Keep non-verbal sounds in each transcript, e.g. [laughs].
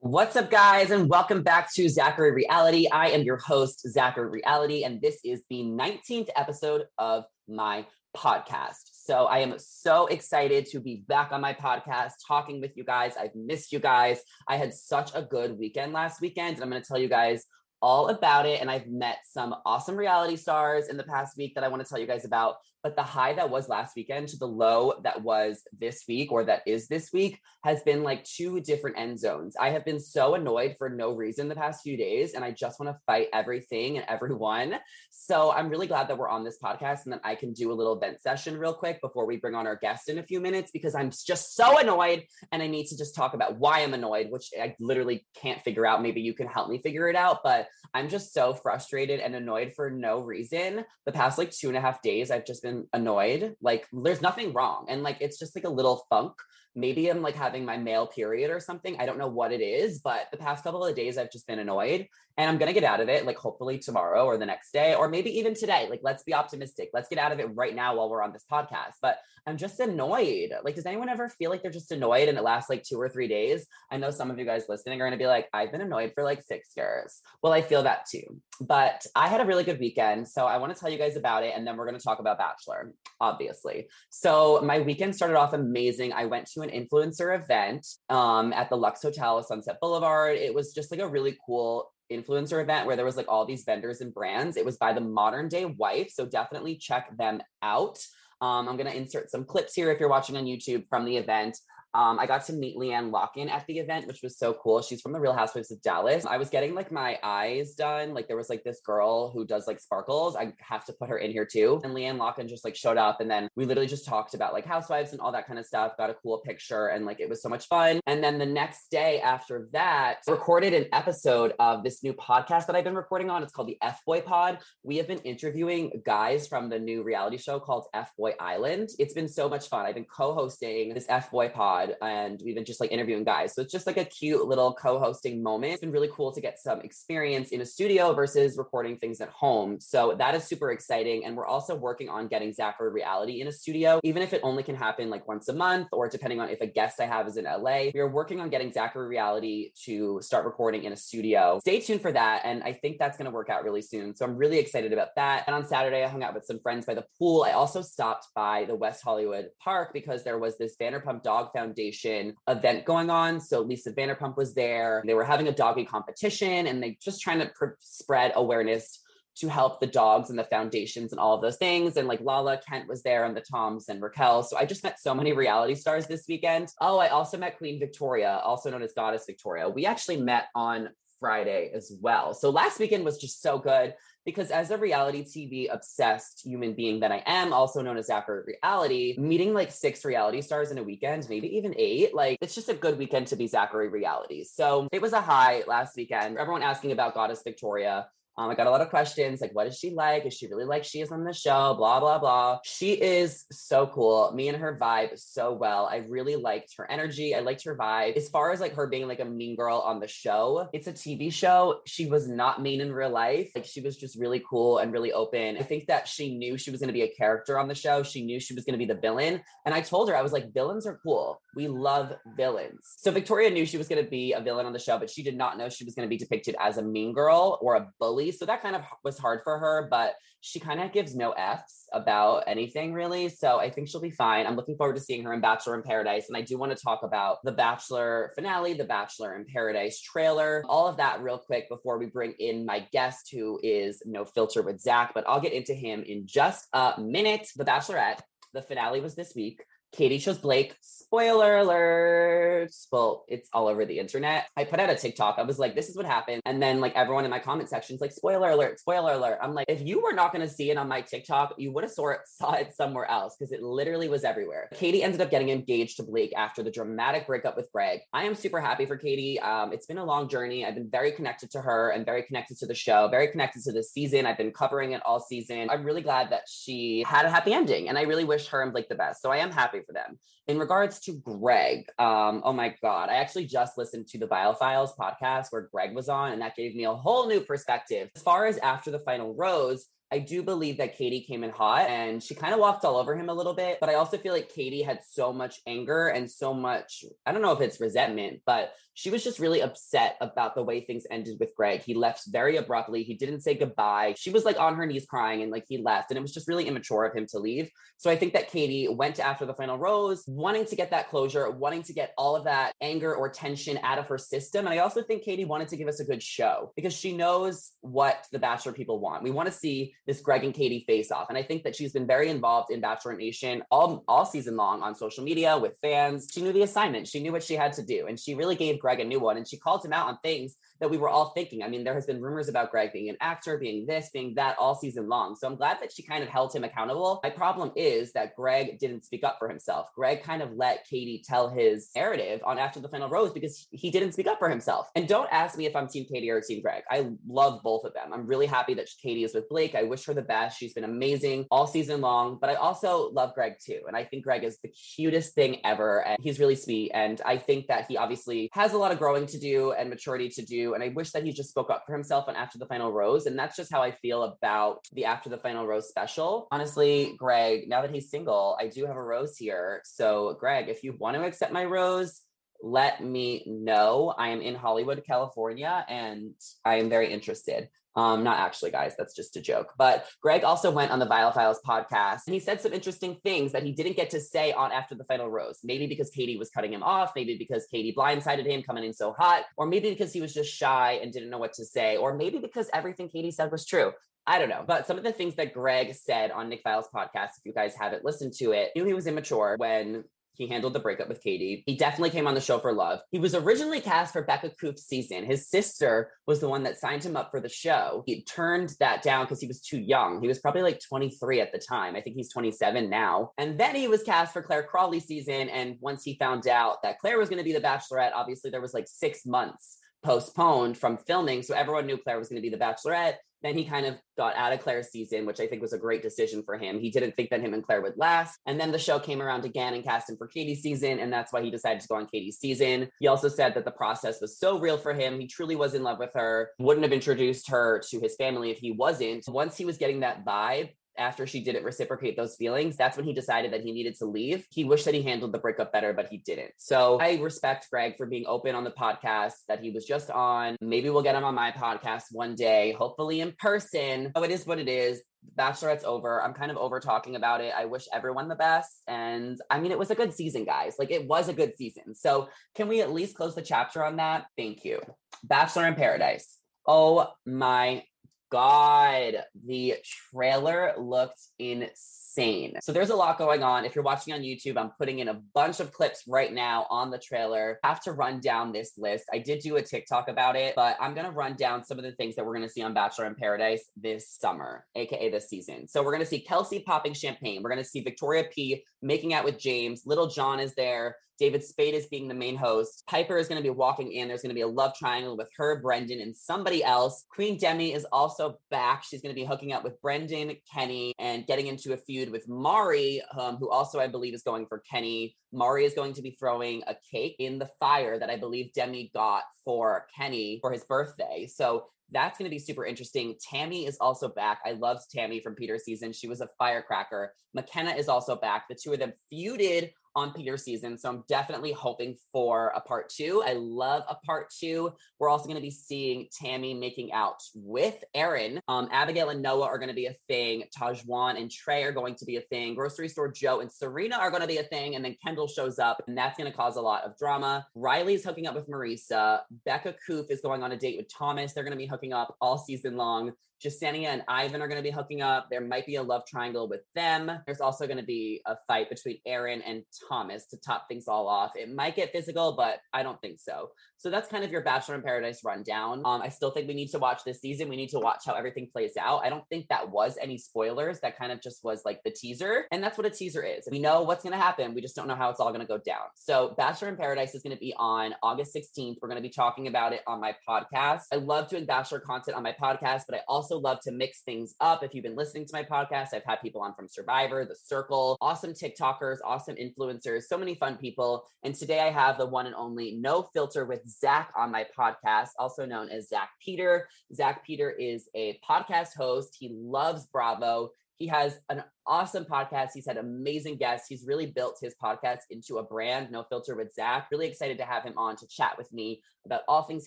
What's up, guys, and welcome back to Zachary Reality. I am your host, Zachary Reality, and this is the 19th episode of my podcast. So I am so excited to be back on my podcast talking with you guys. I've missed you guys. I had such a good weekend last weekend, and I'm going to tell you guys all about it. And I've met some awesome reality stars in the past week that I want to tell you guys about. But the high that was last weekend to the low that was this week or that is this week has been like two different end zones. I have been so annoyed for no reason the past few days, and I just want to fight everything and everyone. So I'm really glad that we're on this podcast and that I can do a little vent session real quick before we bring on our guest in a few minutes because I'm just so annoyed and I need to just talk about why I'm annoyed, which I literally can't figure out. Maybe you can help me figure it out, but I'm just so frustrated and annoyed for no reason. The past like two and a half days, I've just been annoyed. Like there's nothing wrong. And like it's just like a little funk. Maybe I'm like having my male period or something. I don't know what it is, but the past couple of days I've just been annoyed and I'm going to get out of it like hopefully tomorrow or the next day or maybe even today. Like let's be optimistic. Let's get out of it right now while we're on this podcast. But I'm just annoyed. Like does anyone ever feel like they're just annoyed and it lasts like 2 or 3 days? I know some of you guys listening are going to be like I've been annoyed for like 6 years. Well, I feel that too. But I had a really good weekend, so I want to tell you guys about it and then we're going to talk about Bachelor, obviously. So my weekend started off amazing. I went to an influencer event um, at the Lux Hotel Sunset Boulevard. It was just like a really cool influencer event where there was like all these vendors and brands. It was by the Modern Day Wife, so definitely check them out. Um, I'm going to insert some clips here if you're watching on YouTube from the event. Um, I got to meet LeeAnne Locken at the event, which was so cool. She's from the Real Housewives of Dallas. I was getting like my eyes done. Like there was like this girl who does like sparkles. I have to put her in here too. And LeeAnne Locken just like showed up and then we literally just talked about like housewives and all that kind of stuff. Got a cool picture and like it was so much fun. And then the next day after that, recorded an episode of this new podcast that I've been recording on. It's called the F Boy Pod. We have been interviewing guys from the new reality show called F Boy Island. It's been so much fun. I've been co-hosting this F Boy Pod pod and we've been just like interviewing guys. So it's just like a cute little co-hosting moment. It's been really cool to get some experience in a studio versus recording things at home. So that is super exciting. And we're also working on getting Zachary reality in a studio, even if it only can happen like once a month or depending on if a guest I have is in LA. We are working on getting Zachary reality to start recording in a studio. Stay tuned for that. And I think that's going to work out really soon. So I'm really excited about that. And on Saturday, I hung out with some friends by the pool. I also stopped by the West Hollywood Park because there was this Vanderpump Dog Foundation Foundation event going on. So Lisa Vanderpump was there. They were having a doggy competition and they just trying to pr- spread awareness to help the dogs and the foundations and all of those things. And like Lala Kent was there and the Toms and Raquel. So I just met so many reality stars this weekend. Oh, I also met Queen Victoria, also known as Goddess Victoria. We actually met on Friday as well. So last weekend was just so good because as a reality TV obsessed human being that I am, also known as Zachary Reality, meeting like six reality stars in a weekend, maybe even eight, like it's just a good weekend to be Zachary Reality. So it was a high last weekend. Everyone asking about Goddess Victoria. Um, I got a lot of questions like, what is she like? Is she really like she is on the show? Blah, blah, blah. She is so cool. Me and her vibe so well. I really liked her energy. I liked her vibe. As far as like her being like a mean girl on the show, it's a TV show. She was not mean in real life. Like she was just really cool and really open. I think that she knew she was going to be a character on the show. She knew she was going to be the villain. And I told her, I was like, villains are cool. We love villains. So Victoria knew she was going to be a villain on the show, but she did not know she was going to be depicted as a mean girl or a bully so that kind of was hard for her, but she kind of gives no F's about anything really. So I think she'll be fine. I'm looking forward to seeing her in Bachelor in Paradise. And I do want to talk about the Bachelor finale, the Bachelor in Paradise trailer, all of that real quick before we bring in my guest who is No Filter with Zach. But I'll get into him in just a minute. The Bachelorette, the finale was this week. Katie chose Blake. Spoiler alert. Well, it's all over the internet. I put out a TikTok. I was like, this is what happened. And then like everyone in my comment section is like, spoiler alert, spoiler alert. I'm like, if you were not going to see it on my TikTok, you would have saw it, saw it somewhere else because it literally was everywhere. Katie ended up getting engaged to Blake after the dramatic breakup with Greg. I am super happy for Katie. Um, it's been a long journey. I've been very connected to her and very connected to the show, very connected to the season. I've been covering it all season. I'm really glad that she had a happy ending and I really wish her and Blake the best. So I am happy for them. In regards to Greg, um, oh my God, I actually just listened to the Viall Files podcast where Greg was on, and that gave me a whole new perspective. As far as after the final rose, I do believe that Katie came in hot and she kind of walked all over him a little bit. But I also feel like Katie had so much anger and so much, I don't know if it's resentment, but she was just really upset about the way things ended with Greg. He left very abruptly. He didn't say goodbye. She was like on her knees crying and like he left. And it was just really immature of him to leave. So I think that Katie went after the final rose, wanting to get that closure, wanting to get all of that anger or tension out of her system. And I also think Katie wanted to give us a good show because she knows what the Bachelor people want. We want to see this Greg and Katie face off. And I think that she's been very involved in Bachelor Nation all, all season long on social media with fans. She knew the assignment, she knew what she had to do. And she really gave Greg a new one. And she called him out on things that we were all thinking. I mean, there has been rumors about Greg being an actor, being this, being that all season long. So I'm glad that she kind of held him accountable. My problem is that Greg didn't speak up for himself. Greg kind of let Katie tell his narrative on After the Final Rose because he didn't speak up for himself. And don't ask me if I'm Team Katie or Team Greg. I love both of them. I'm really happy that Katie is with Blake. I wish her the best. She's been amazing all season long, but I also love Greg too. And I think Greg is the cutest thing ever. And he's really sweet. And I think that he obviously has a lot of growing to do and maturity to do. And I wish that he just spoke up for himself on After the Final Rose. And that's just how I feel about the After the Final Rose special. Honestly, Greg, now that he's single, I do have a rose here. So, Greg, if you want to accept my rose, let me know. I am in Hollywood, California, and I am very interested. Um, not actually, guys, that's just a joke. But Greg also went on the Viall-Files podcast and he said some interesting things that he didn't get to say on After the Final Rose. Maybe because Katie was cutting him off, maybe because Katie blindsided him coming in so hot, or maybe because he was just shy and didn't know what to say, or maybe because everything Katie said was true. I don't know. But some of the things that Greg said on Nick Viall's podcast, if you guys haven't listened to it, knew he was immature when he handled the breakup with Katie. He definitely came on the show for love. He was originally cast for Becca Coop's season. His sister was the one that signed him up for the show. He turned that down because he was too young. He was probably like 23 at the time. I think he's 27 now. And then he was cast for Clare Crawley's season. And once he found out that Clare was going to be the bachelorette, obviously there was like six months postponed from filming. So everyone knew Clare was going to be the bachelorette. Then he kind of got out of Clare's season, which I think was a great decision for him. He didn't think that him and Clare would last. And then the show came around again and cast him for Katie's season. And that's why he decided to go on Katie's season. He also said that the process was so real for him. He truly was in love with her, wouldn't have introduced her to his family if he wasn't. Once he was getting that vibe, after she didn't reciprocate those feelings, that's when he decided that he needed to leave. He wished that he handled the breakup better, but he didn't. So I respect Greg for being open on the podcast that he was just on. Maybe we'll get him on my podcast one day, hopefully in person. Oh, it is what it is. Bachelorette's over. I'm kind of over talking about it. I wish everyone the best. And I mean, it was a good season, guys. Like, it was a good season. So, can we at least close the chapter on that? Thank you. Bachelor in Paradise. Oh my God, the trailer looked insane. So there's a lot going on. If you're watching on YouTube, I'm putting in a bunch of clips right now on the trailer. Have to run down this list. I did do a TikTok about it, but I'm going to run down some of the things that we're going to see on Bachelor in Paradise this summer, aka this season. So we're going to see Kelsey popping champagne. We're going to see Victoria P making out with James. Little John is there. David Spade is being the main host. Piper is going to be walking in. There's going to be a love triangle with her, Brendan, and somebody else. Queen Demi is also back. She's going to be hooking up with Brendan, Kenny, and getting into a feud with Mari, um, who also I believe is going for Kenny. Mari is going to be throwing a cake in the fire that I believe Demi got for Kenny for his birthday. So that's going to be super interesting. Tammy is also back. I loved Tammy from Peter's season. She was a firecracker. Mykenna is also back. The two of them feuded on Peter season. So I'm definitely hoping for a part two. I love a part two. We're also going to be seeing Tammy making out with Aaron. Um, Abigail and Noah are going to be a thing. Tahzjuan and Trey are going to be a thing. Grocery store Joe and Serena are going to be a thing. And then Kendall shows up, and that's going to cause a lot of drama. Riley's hooking up with Maurissa. Becca Coof is going on a date with Thomas. They're going to be hooking up all season long. Jessenia and Ivan are going to be hooking up. There might be a love triangle with them. There's also going to be a fight between Aaron and Thomas to top things all off. It might get physical, but I don't think so. So that's kind of your Bachelor in Paradise rundown. Um, I still think we need to watch this season. We need to watch how everything plays out. I don't think that was any spoilers. That kind of just was like the teaser. And that's what a teaser is. We know what's going to happen. We just don't know how it's all going to go down. So Bachelor in Paradise is going to be on August 16th. We're going to be talking about it on my podcast. I love doing Bachelor content on my podcast, but I also love to mix things up. If you've been listening to my podcast, I've had people on from Survivor, The Circle, awesome TikTokers, awesome influencers, so many fun people. And today I have the one and only No Filter with Zach on my podcast, also known as Zach Peter. Zach Peter is a podcast host. He loves Bravo. He has an awesome podcast. He's had amazing guests. He's really built his podcast into a brand, No Filter with Zach. Really excited to have him on to chat with me about all things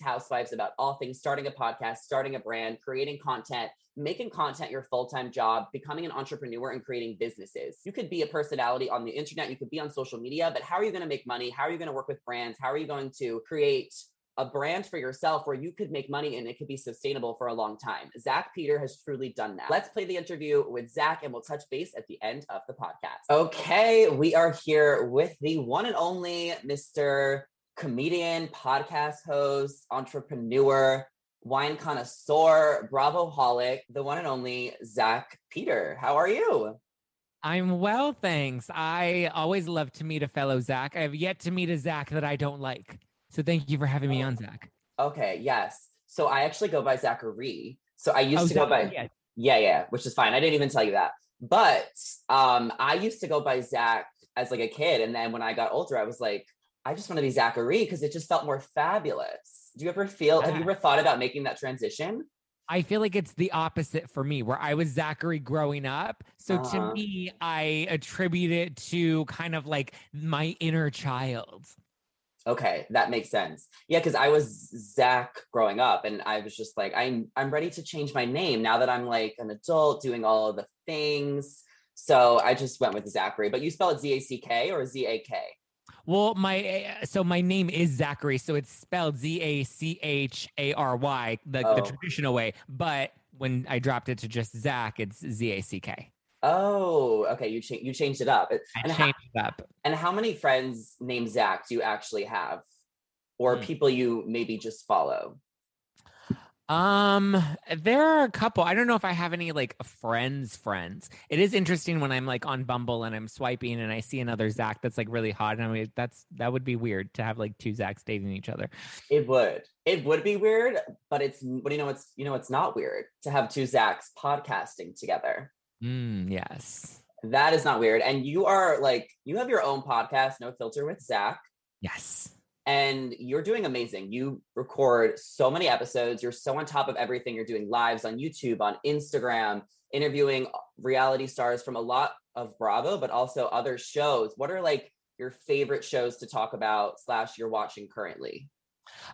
housewives, about all things starting a podcast, starting a brand, creating content, making content your full time job, becoming an entrepreneur, and creating businesses. You could be a personality on the internet, you could be on social media, but how are you going to make money? How are you going to work with brands? How are you going to create a brand for yourself where you could make money and it could be sustainable for a long time. Zach Peter has truly done that. Let's play the interview with Zach and we'll touch base at the end of the podcast. Okay, we are here with the one and only Mr. Comedian, podcast host, entrepreneur, wine connoisseur, Bravo holic, the one and only Zach Peter. How are you? I'm well, thanks. I always love to meet a fellow Zach. I have yet to meet a Zach that I don't like. So thank you for having me on, Zach. Okay, yes. So I actually go by Zachary. So I used oh, to go by yeah. yeah, yeah, which is fine. I didn't even tell you that. But um I used to go by Zach as like a kid. And then when I got older, I was like, I just want to be Zachary because it just felt more fabulous. Do you ever feel, yeah. have you ever thought about making that transition? I feel like it's the opposite for me, where I was Zachary growing up. So uh-huh. to me, I attribute it to kind of like my inner child. Okay, that makes sense. Yeah, because I was Zach growing up, and I was just like, I'm I'm ready to change my name now that I'm like an adult doing all of the things. So I just went with Zachary. But you spell it Z A C K or Z A K? Well, my eh, so my name is Zachary, so it's spelled Z A C H A R Y, the, oh. the traditional way. But when I dropped it to just Zach, it's Z A C K. Oh, okay. You changed you changed it up. I and changed how, it up. And how many friends named Zach do you actually have, or mm. people you maybe just follow? Um, there are a couple. I don't know if I have any like friends, friends. It is interesting when I'm like on Bumble and I'm swiping and I see another Zach that's like really hot. And I mean, that's that would be weird to have like two Zachs dating each other. It would. It would be weird, but it's but you know it's you know it's not weird to have two Zachs podcasting together. Mm, yes. That is not weird. And you are like, you have your own podcast, No Filter with Zach. Yes. And you're doing amazing. You record so many episodes. You're so on top of everything. You're doing lives on YouTube, on Instagram, interviewing reality stars from a lot of Bravo, but also other shows. What are like your favorite shows to talk about, slash, you're watching currently?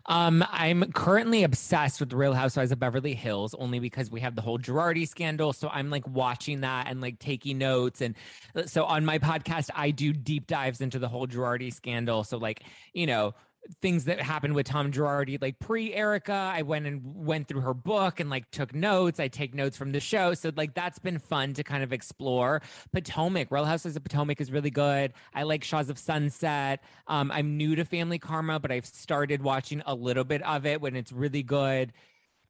Um, I'm currently obsessed with Real Housewives of Beverly Hills only because we have the whole Girardi scandal. So I'm like watching that and like taking notes. And uh, so on my podcast, I do deep dives into the whole Girardi scandal. So like, you know, things that happened with Tom Girardi, like pre Erica. I went and went through her book and like took notes. I take notes from the show. So like that's been fun to kind of explore. Potomac, Real Houses of Potomac is really good. I like Shahs of Sunset. Um, I'm new to Family Karma, but I've started watching a little bit of it when it's really good.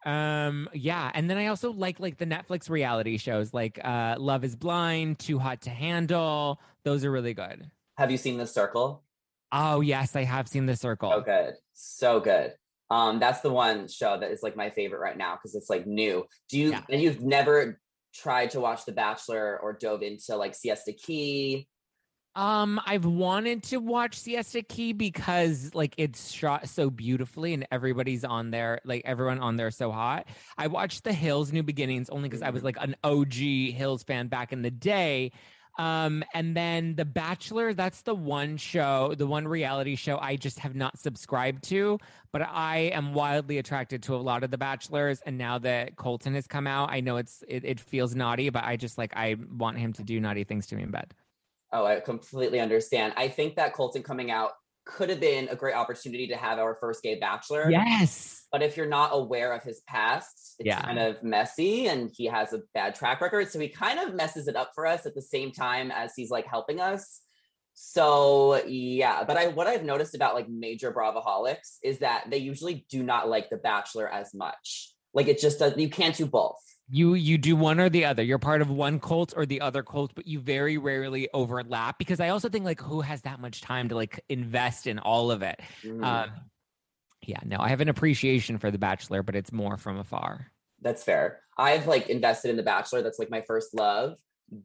Um, yeah, and then I also like like the Netflix reality shows like uh Love is Blind, Too Hot to Handle. Those are really good. Have you seen The Circle? Oh yes, I have seen The Circle. So good, so good. Um, that's the one show that is like my favorite right now because it's like new. Do you yeah. and you've never tried to watch The Bachelor or dove into like Siesta Key? Um, I've wanted to watch Siesta Key because like it's shot so beautifully and everybody's on there, like everyone on there so hot. I watched The Hills New Beginnings only because I was mm-hmm. like an OG Hills fan back in the day. Um, and then The Bachelor, that's the one show, the one reality show I just have not subscribed to, but I am wildly attracted to a lot of The Bachelors. And now that Colton has come out, I know it's it, it feels naughty, but I just like I want him to do naughty things to me in bed. Oh, I completely understand. I think that Colton coming out could have been a great opportunity to have our first gay bachelor. Yes. But if you're not aware of his past, it's yeah. kind of messy and he has a bad track record. So he kind of messes it up for us at the same time as he's like helping us. So yeah, but I what I've noticed about like major Bravoholics is that they usually do not like The Bachelor as much. Like it just does you can't do both you you do one or the other. You're part of one cult or the other cult but you very rarely overlap because i also think like who has that much time to like invest in all of it? Mm. um yeah no i have an appreciation for the bachelor but it's more from afar. That's fair. I've like invested in the bachelor. That's like my first love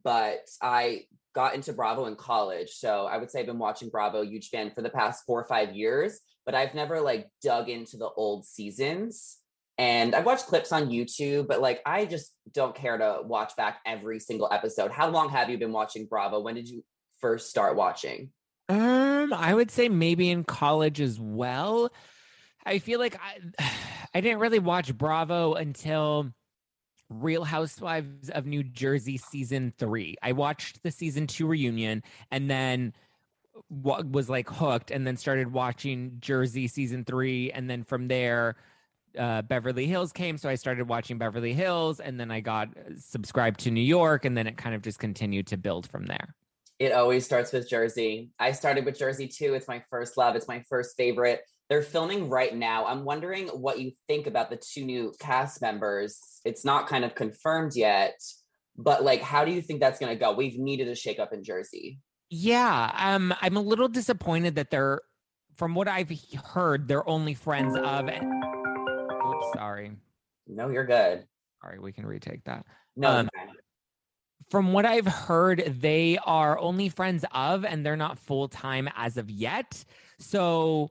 but i got into bravo in college. So i would say i've been watching bravo huge fan for the past four or five years but i've never like dug into the old seasons And I've watched clips on YouTube, but like I just don't care to watch back every single episode. How long have you been watching Bravo? When did you first start watching? Um, I would say maybe in college as well. I feel like I [sighs] I didn't really watch Bravo until Real Housewives of New Jersey season 3. I watched the season 2 reunion and then was like hooked and then started watching Jersey season 3 and then from there uh, Beverly Hills came, so I started watching Beverly Hills, and then I got uh, subscribed to New York, and then it kind of just continued to build from there. It always starts with Jersey. I started with Jersey too. It's my first love. It's my first favorite. They're filming right now. I'm wondering what you think about the two new cast members. It's not kind of confirmed yet, but like, how do you think that's going to go? We've needed a shakeup in Jersey. Yeah, um, I'm a little disappointed that they're, from what I've heard, they're only friends of. Sorry. No, you're good. Sorry, we can retake that. No. Um, from what I've heard, they are only friends of, and they're not full time as of yet. So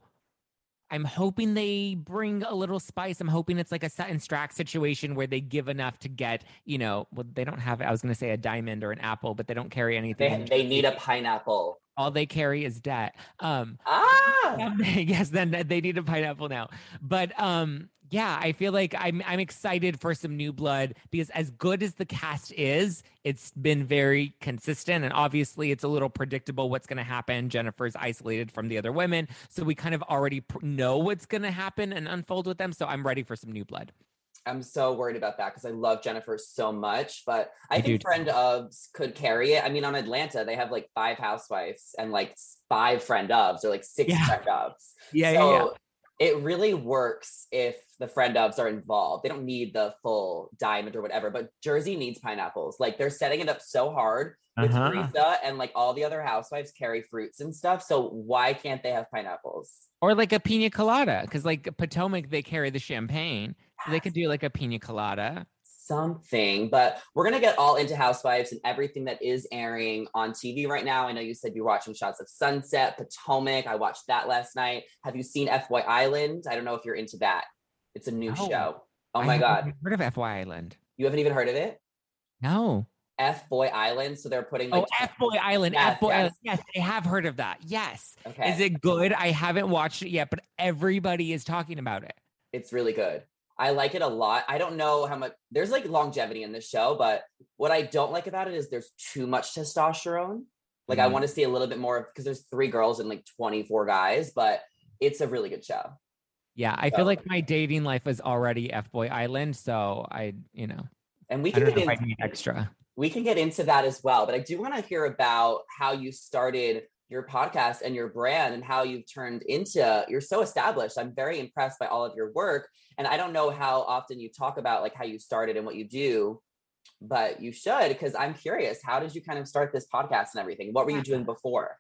I'm hoping they bring a little spice. I'm hoping it's like a Sutton Stracke situation where they give enough to get, you know, well, they don't have, I was going to say a diamond or an apple, but they don't carry anything. They, they need a pineapple. All they carry is debt. Um, ah, [laughs] yes, then they need a pineapple now. But um, yeah, I feel like I'm I'm excited for some new blood because as good as the cast is, it's been very consistent and obviously it's a little predictable what's going to happen. Jennifer's isolated from the other women, so we kind of already know what's going to happen and unfold with them. So I'm ready for some new blood. I'm so worried about that because I love Jennifer so much, but I, I think friend ofs could carry it. I mean, on Atlanta, they have like five housewives and like five friend ofs or like six yeah. friend ofs. Yeah, so yeah, yeah it really works if the friend ofs are involved. They don't need the full diamond or whatever, but Jersey needs pineapples. Like they're setting it up so hard with uh-huh. Teresa and like all the other housewives carry fruits and stuff. So why can't they have pineapples? Or like a pina colada, because like Potomac, they carry the champagne. So they could do like a pina colada something. But we're gonna get all into Housewives and everything that is airing on TV right now. I know you said you're watching Shahs of Sunset, Potomac. I watched that last night. Have you seen FY Island? I don't know if you're into that. It's a new oh, show. Oh my god! Heard of FY Island? You haven't even heard of it? No. F Boy Island. So they're putting like, oh F Boy Island. Yes, F Boy yes. Island. Yes, I have heard of that. Yes. Okay. Is it good? I haven't watched it yet, but everybody is talking about it. It's really good. I like it a lot. I don't know how much there's like longevity in this show, but what I don't like about it is there's too much testosterone. Like mm-hmm. I want to see a little bit more because there's three girls and like 24 guys, but it's a really good show. Yeah, I so. feel like my dating life is already F Boy Island, so I, you know, and we can get into extra. We can get into that as well, but I do want to hear about how you started your podcast and your brand and how you've turned into you're so established. I'm very impressed by all of your work and i don't know how often you talk about like how you started and what you do but you should because i'm curious how did you kind of start this podcast and everything? What were you doing before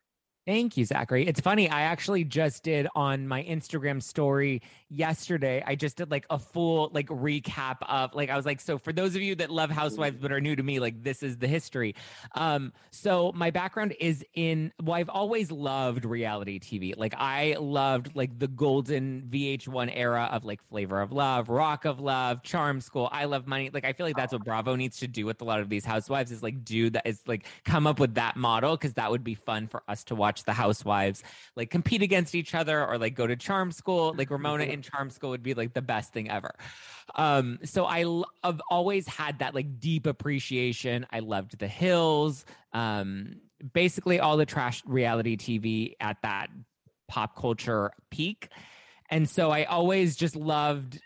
Thank you, Zachary. It's funny. I actually just did on my Instagram story yesterday. I just did like a full like recap of like I was like, so for those of you that love Housewives but are new to me, like this is the history. Um, so my background is in well, I've always loved reality TV. Like I loved like the golden VH1 era of like Flavor of Love, Rock of Love, Charm School. I love money. Like I feel like that's what Bravo needs to do with a lot of these housewives is like do that is like come up with that model because that would be fun for us to watch watch the housewives like compete against each other or like go to charm school. Like ramona in charm school would be like the best thing ever. Um so i have always had that like deep appreciation. I loved the hills um basically all the trash reality tv at that pop culture peak. And so i always just loved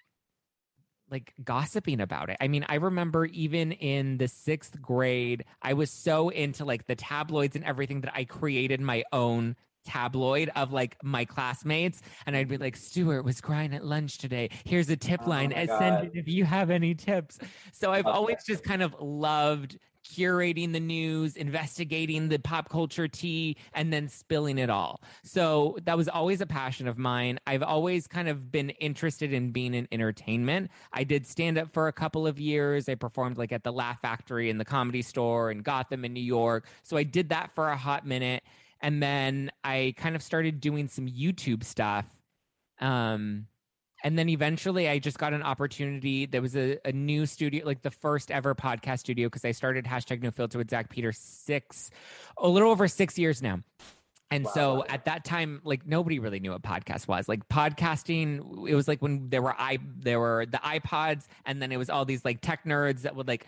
like gossiping about it. I mean, I remember even in the sixth grade, I was so into like the tabloids and everything that I created my own tabloid of like my classmates and I'd be like Stuart was crying at lunch today here's a tip oh line send it if you have any tips so I've okay. always just kind of loved curating the news, investigating the pop culture tea, and then spilling it all. So that was always a passion of mine. I've always kind of been interested in being in entertainment. I did stand up for a couple of years. I performed like at the Laugh Factory and the comedy store in Gotham in New York. So I did that for a hot minute. And then I kind of started doing some YouTube stuff. Um, and then eventually I just got an opportunity. There was a, a new studio, like the first ever podcast studio, because I started hashtag no filter with Zach Peter six, a little over six years now. And wow. so at that time, like nobody really knew what podcast was. Like podcasting, it was like when there were i there were the iPods, and then it was all these like tech nerds that would like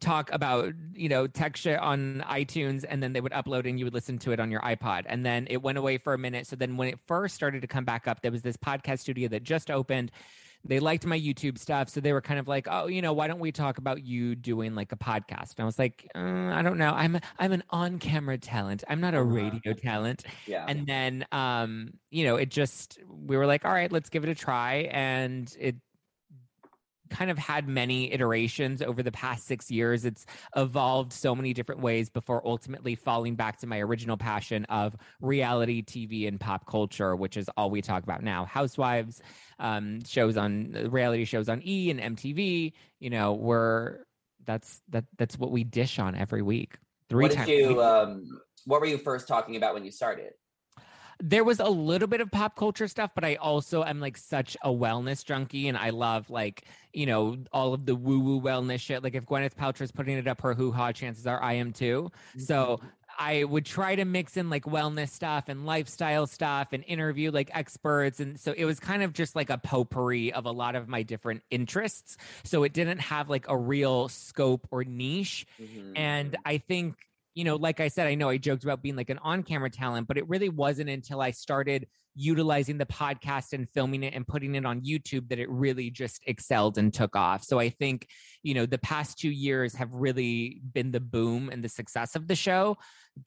talk about you know tech shit on iTunes, and then they would upload and you would listen to it on your iPod. And then it went away for a minute. So then when it first started to come back up, there was this podcast studio that just opened they liked my YouTube stuff. So they were kind of like, oh, you know, why don't we talk about you doing like a podcast? And I was like, uh, I don't know. I'm a, I'm an on camera talent. I'm not a uh-huh. radio talent. Yeah. And then, um, you know, it just we were like, all right, let's give it a try, and it kind of had many iterations over the past six years. It's evolved so many different ways before ultimately falling back to my original passion of reality TV and pop culture, which is all we talk about now. Housewives, um, shows on reality shows on E and MTV. You know, we're that's that that's what we dish on every week. Three what times. You, um, what were you first talking about when you started? There was a little bit of pop culture stuff, but I also am like such a wellness junkie and I love like, you know, all of the woo woo wellness shit. Like if Gwyneth Paltrow is putting it up her hoo ha, chances are I am too. Mm-hmm. So I would try to mix in like wellness stuff and lifestyle stuff and interview like experts. And so it was kind of just like a potpourri of a lot of my different interests. So it didn't have like a real scope or niche. Mm-hmm. And I think you know, like I said, I know I joked about being like an on camera talent, but it really wasn't until I started utilizing the podcast and filming it and putting it on YouTube that it really just excelled and took off. So I think, you know, the past two years have really been the boom and the success of the show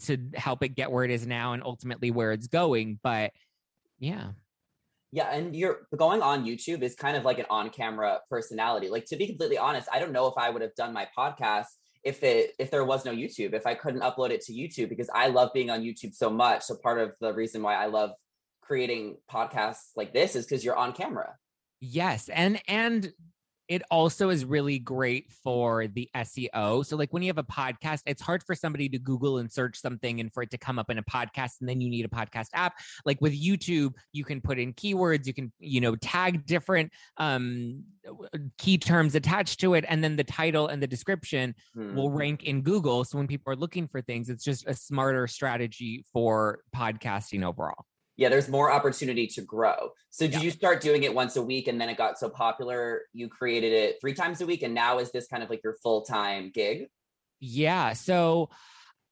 to help it get where it is now and ultimately where it's going. But yeah. Yeah, and you're going on YouTube is kind of like an on-camera personality. Like to be completely honest, I don't know if I would have done my podcast if it if there was no YouTube, if I couldn't upload it to YouTube because I love being on YouTube so much. So part of the reason why I love creating podcasts like this is because you're on camera. Yes, and and it also is really great for the SEO. So, like when you have a podcast, it's hard for somebody to Google and search something and for it to come up in a podcast, and then you need a podcast app. Like with YouTube, you can put in keywords, you can, you know, tag different um, key terms attached to it, and then the title and the description hmm. will rank in Google. So, when people are looking for things, it's just a smarter strategy for podcasting overall yeah, there's more opportunity to grow. So did yeah. you start doing it once a week and then it got so popular you created it three times a week and now is this kind of like your full-time gig? Yeah. So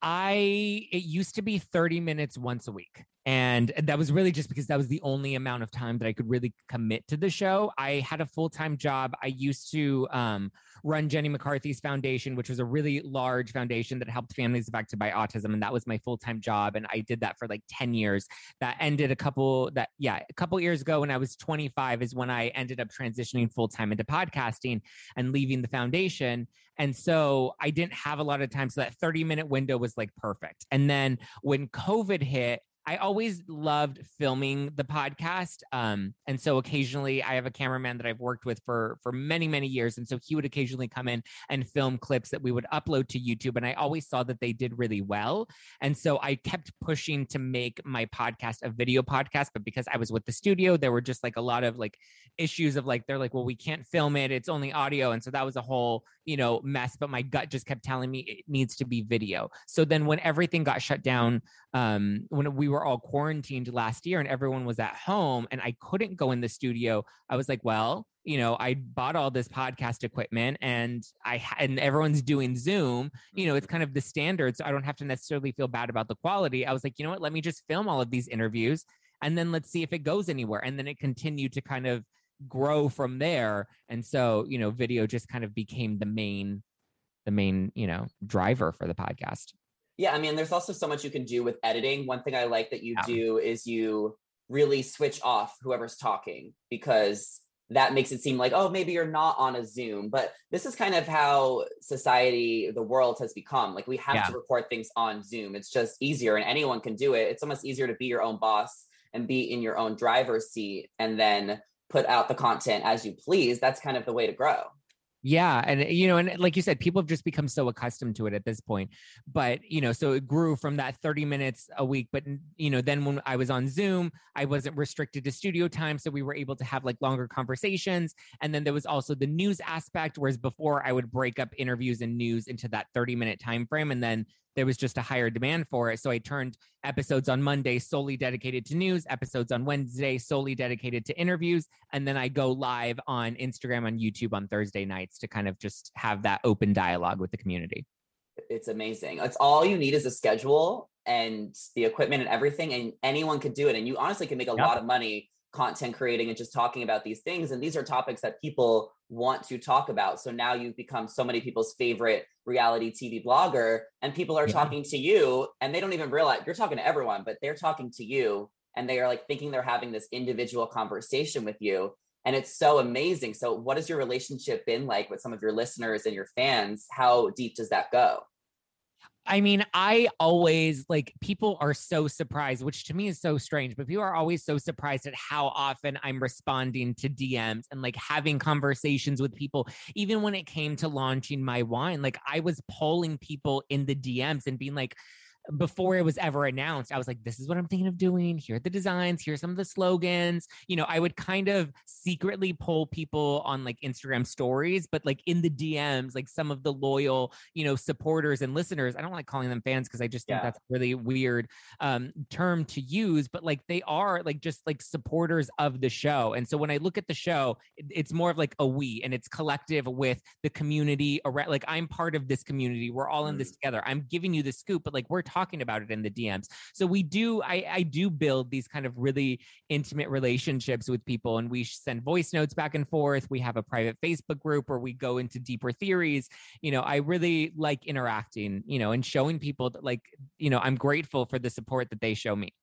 I it used to be 30 minutes once a week. And that was really just because that was the only amount of time that I could really commit to the show. I had a full-time job. I used to um run Jenny McCarthy's foundation, which was a really large foundation that helped families affected by autism. And that was my full time job. And I did that for like 10 years. That ended a couple that, yeah, a couple years ago when I was 25 is when I ended up transitioning full time into podcasting and leaving the foundation. And so I didn't have a lot of time. So that 30 minute window was like perfect. And then when COVID hit, I always loved filming the podcast. Um, and so occasionally I have a cameraman that I've worked with for for many, many years. And so he would occasionally come in and film clips that we would upload to YouTube. And I always saw that they did really well. And so I kept pushing to make my podcast a video podcast. But because I was with the studio, there were just like a lot of like issues of like, they're like, well, we can't film it. It's only audio. And so that was a whole, you know, mess. But my gut just kept telling me it needs to be video. So then when everything got shut down, um, when we were all quarantined last year and everyone was at home and I couldn't go in the studio, I was like, well, you know, I bought all this podcast equipment and I and everyone's doing Zoom. You know, it's kind of the standard, so I don't have to necessarily feel bad about the quality. I was like, you know what? Let me just film all of these interviews and then let's see if it goes anywhere. And then it continued to kind of grow from there. And so, you know, video just kind of became the main the main, you know, driver for the podcast. Yeah, I mean, there's also so much you can do with editing. One thing I like that you yeah. do is you really switch off whoever's talking because that makes it seem like, oh, maybe you're not on a Zoom. But this is kind of how society, the world has become. Like we have yeah. to record things on Zoom. It's just easier and anyone can do it. It's almost easier to be your own boss and be in your own driver's seat and then put out the content as you please. That's kind of the way to grow. Yeah. And, you know, and like you said, people have just become so accustomed to it at this point. But, you know, so it grew from that 30 minutes a week. But, you know, then when I was on Zoom, I wasn't restricted to studio time. So we were able to have like longer conversations. And then there was also the news aspect, whereas before I would break up interviews and news into that 30 minute time frame. And then there was just a higher demand for it. So I turned episodes on Monday solely dedicated to news, episodes on Wednesday solely dedicated to interviews. And then I go live on Instagram, on YouTube on Thursday nights to kind of just have that open dialogue with the community. It's amazing. It's all you need is a schedule and the equipment and everything, and anyone can do it. And you honestly can make a yep. lot of money content creating and just talking about these things. And these are topics that people want to talk about. So now you've become so many people's favorite reality TV blogger, and people are yeah. talking to you and they don't even realize you're talking to everyone, but they're talking to you and they are like thinking they're having this individual conversation with you. And it's so amazing. So, what has your relationship been like with some of your listeners and your fans? How deep does that go? I mean, I always like people are so surprised, which to me is so strange, but people are always so surprised at how often I'm responding to DMs and like having conversations with people. Even when it came to launching my wine, like I was polling people in the DMs and being like, before it was ever announced, I was like, this is what I'm thinking of doing. Here are the designs. Here's some of the slogans. You know, I would kind of secretly pull people on like Instagram stories, but like in the DMs, like some of the loyal, you know, supporters and listeners. I don't like calling them fans because I just think yeah. that's really weird um, term to use, but like they are like just like supporters of the show. And so when I look at the show, it's more of like a we and it's collective with the community around. Like I'm part of this community. We're all in this mm. together. I'm giving you the scoop, but like we're talking about it in the DMs. So we do, I, I do build these kind of really intimate relationships with people and we send voice notes back and forth. We have a private Facebook group where we go into deeper theories. You know, I really like interacting, you know, and showing people that like, you know, I'm grateful for the support that they show me.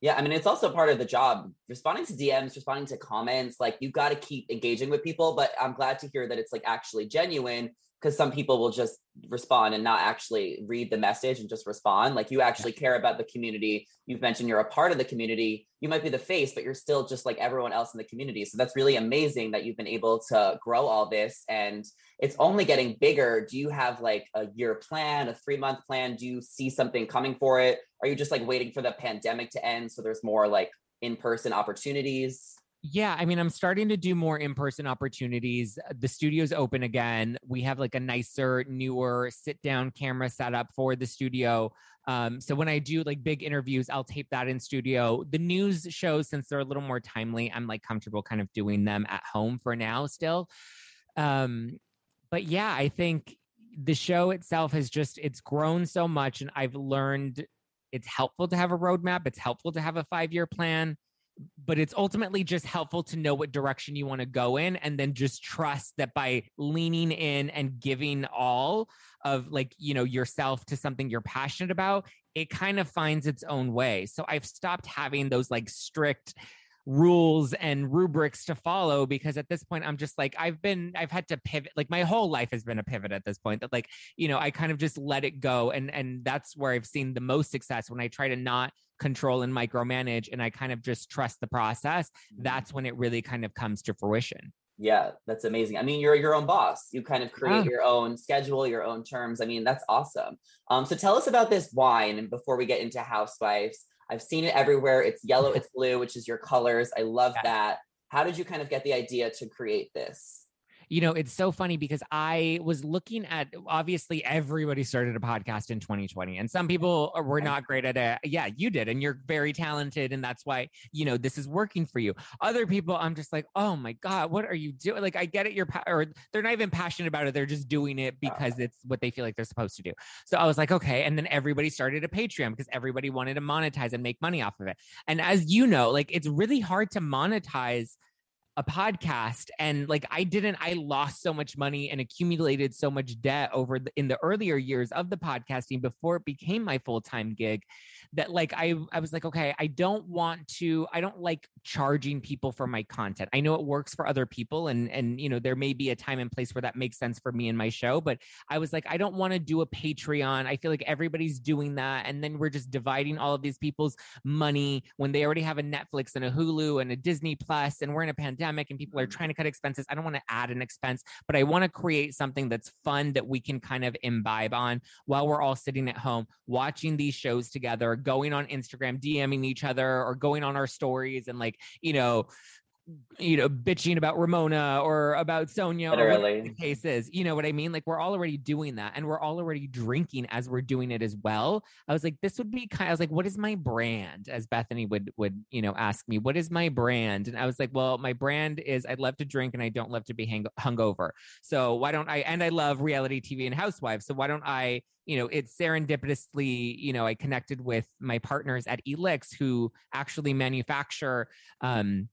Yeah, I mean, it's also part of the job. Responding to DMs, responding to comments, like you've got to keep engaging with people. But I'm glad to hear that it's like actually genuine because some people will just respond and not actually read the message and just respond. Like you actually care about the community. You've mentioned you're a part of the community. You might be the face, but you're still just like everyone else in the community. So that's really amazing that you've been able to grow all this and it's only getting bigger. Do you have like a year plan, a three month plan? Do you see something coming for it? Are you just like waiting for the pandemic to end so there's more like in person opportunities? Yeah, I mean, I'm starting to do more in person opportunities. Uh, the studio's open again. We have like a nicer, newer sit down camera setup for the studio. Um, so when I do like big interviews, I'll tape that in studio. The news shows, since they're a little more timely, I'm like comfortable kind of doing them at home for now still. Um, but yeah, I think the show itself has just it's grown so much and I've learned it's helpful to have a roadmap, it's helpful to have a five year plan but it's ultimately just helpful to know what direction you want to go in and then just trust that by leaning in and giving all of like you know yourself to something you're passionate about it kind of finds its own way. So i've stopped having those like strict rules and rubrics to follow because at this point I'm just like I've been I've had to pivot like my whole life has been a pivot at this point that like you know I kind of just let it go and and that's where I've seen the most success when I try to not control and micromanage and I kind of just trust the process mm-hmm. that's when it really kind of comes to fruition. Yeah, that's amazing. I mean, you're your own boss. You kind of create your own schedule, your own terms. I mean, that's awesome. Um, so tell us about this wine, and before we get into Housewives, I've seen it everywhere. It's yellow, it's [laughs] blue, which is your colors. I love yeah. that. How did you kind of get the idea to create this? You know, it's so funny because I was looking at obviously everybody started a podcast in 2020, and some people were not great at it. Yeah, you did, and you're very talented, and that's why you know this is working for you. Other people, I'm just like, oh my god, what are you doing? Like, I get it, you're pa- or they're not even passionate about it; they're just doing it because it's what they feel like they're supposed to do. So I was like, okay, and then everybody started a Patreon because everybody wanted to monetize and make money off of it. And as you know, like it's really hard to monetize a podcast and like I didn't I lost so much money and accumulated so much debt over the, in the earlier years of the podcasting before it became my full-time gig that like I I was like okay I don't want to I don't like charging people for my content. I know it works for other people and and you know there may be a time and place where that makes sense for me and my show but I was like I don't want to do a Patreon. I feel like everybody's doing that and then we're just dividing all of these people's money when they already have a Netflix and a Hulu and a Disney Plus and we're in a pandemic pandemic and people are Mhm. trying to cut expenses. I don't want to add an expense, but I want to create something that's fun that we can kind of imbibe on while we're all sitting at home watching these shows together, going on Instagram, DMing each other, or going on our stories and like, you know, you know, bitching about Ramona or about Sonja or the case is. You know what I mean? Like we're already doing that and we're already drinking as we're doing it as well. I was like, this would be kind I was like, what is my brand? As Bethany would would, you know, ask me, what is my brand? And I was like, well, my brand is I love to drink and I don't love to be hang- hungover. So why don't I and I love reality TV and housewives. So why don't I you know, it's serendipitously, you know, I connected with my partners at Elix who actually manufacture um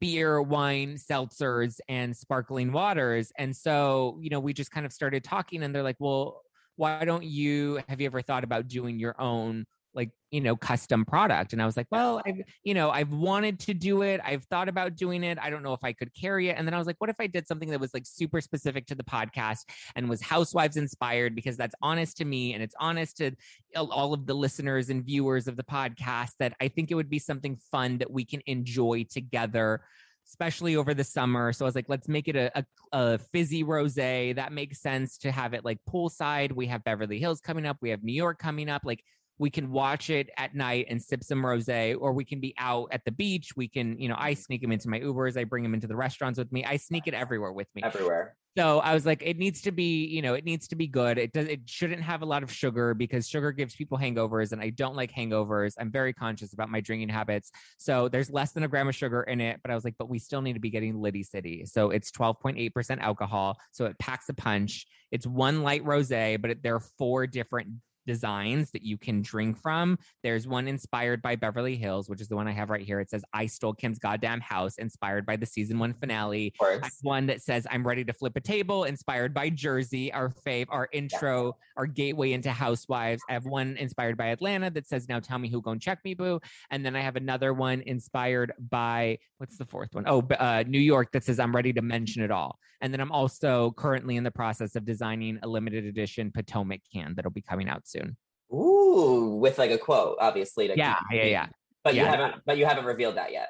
beer, wine, seltzers, and sparkling waters. And so, you know, we just kind of started talking and they're like, well, why don't you have you ever thought about doing your own like you know custom product and i was like well i've you know i've wanted to do it i've thought about doing it i don't know if i could carry it and then i was like what if i did something that was like super specific to the podcast and was housewives inspired because that's honest to me and it's honest to all of the listeners and viewers of the podcast that i think it would be something fun that we can enjoy together especially over the summer. So I was like, let's make it a, a, a fizzy rose. That makes sense to have it like poolside. We have Beverly Hills coming up. We have New York coming up. Like we can watch it at night and sip some rose, or we can be out at the beach. We can, you know, I mm-hmm. sneak them into my Ubers. I bring them into the restaurants with me. I sneak it everywhere with me. Everywhere. So I was like, it needs to be, you know, it needs to be good. It does, it shouldn't have a lot of sugar because sugar gives people hangovers, and I don't like hangovers. I'm very conscious about my drinking habits. So there's less than a gram of sugar in it, but I was like, but we still need to be getting Liddy City. So it's 12.8% alcohol, so it packs a punch. It's one light rosé, but it, there are four different designs that you can drink from. There's one inspired by Beverly Hills, which is the one I have right here. It says I stole Kim's goddamn house, inspired by the season one finale. Of course. I have one that says I'm ready to flip a table, inspired by Jersey, our fave, our intro, our gateway into Housewives. I have one inspired by Atlanta that says Now tell me who gonna check me, boo. And then I have another one inspired by what's the fourth one? Oh, uh, New York that says I'm ready to mention it all. And then I'm also currently in the process of designing a limited edition Potomac can that'll be coming out soon. Ooh, with like a quote, obviously. Yeah, keep- yeah, yeah. But you haven't. But you haven't revealed that yet.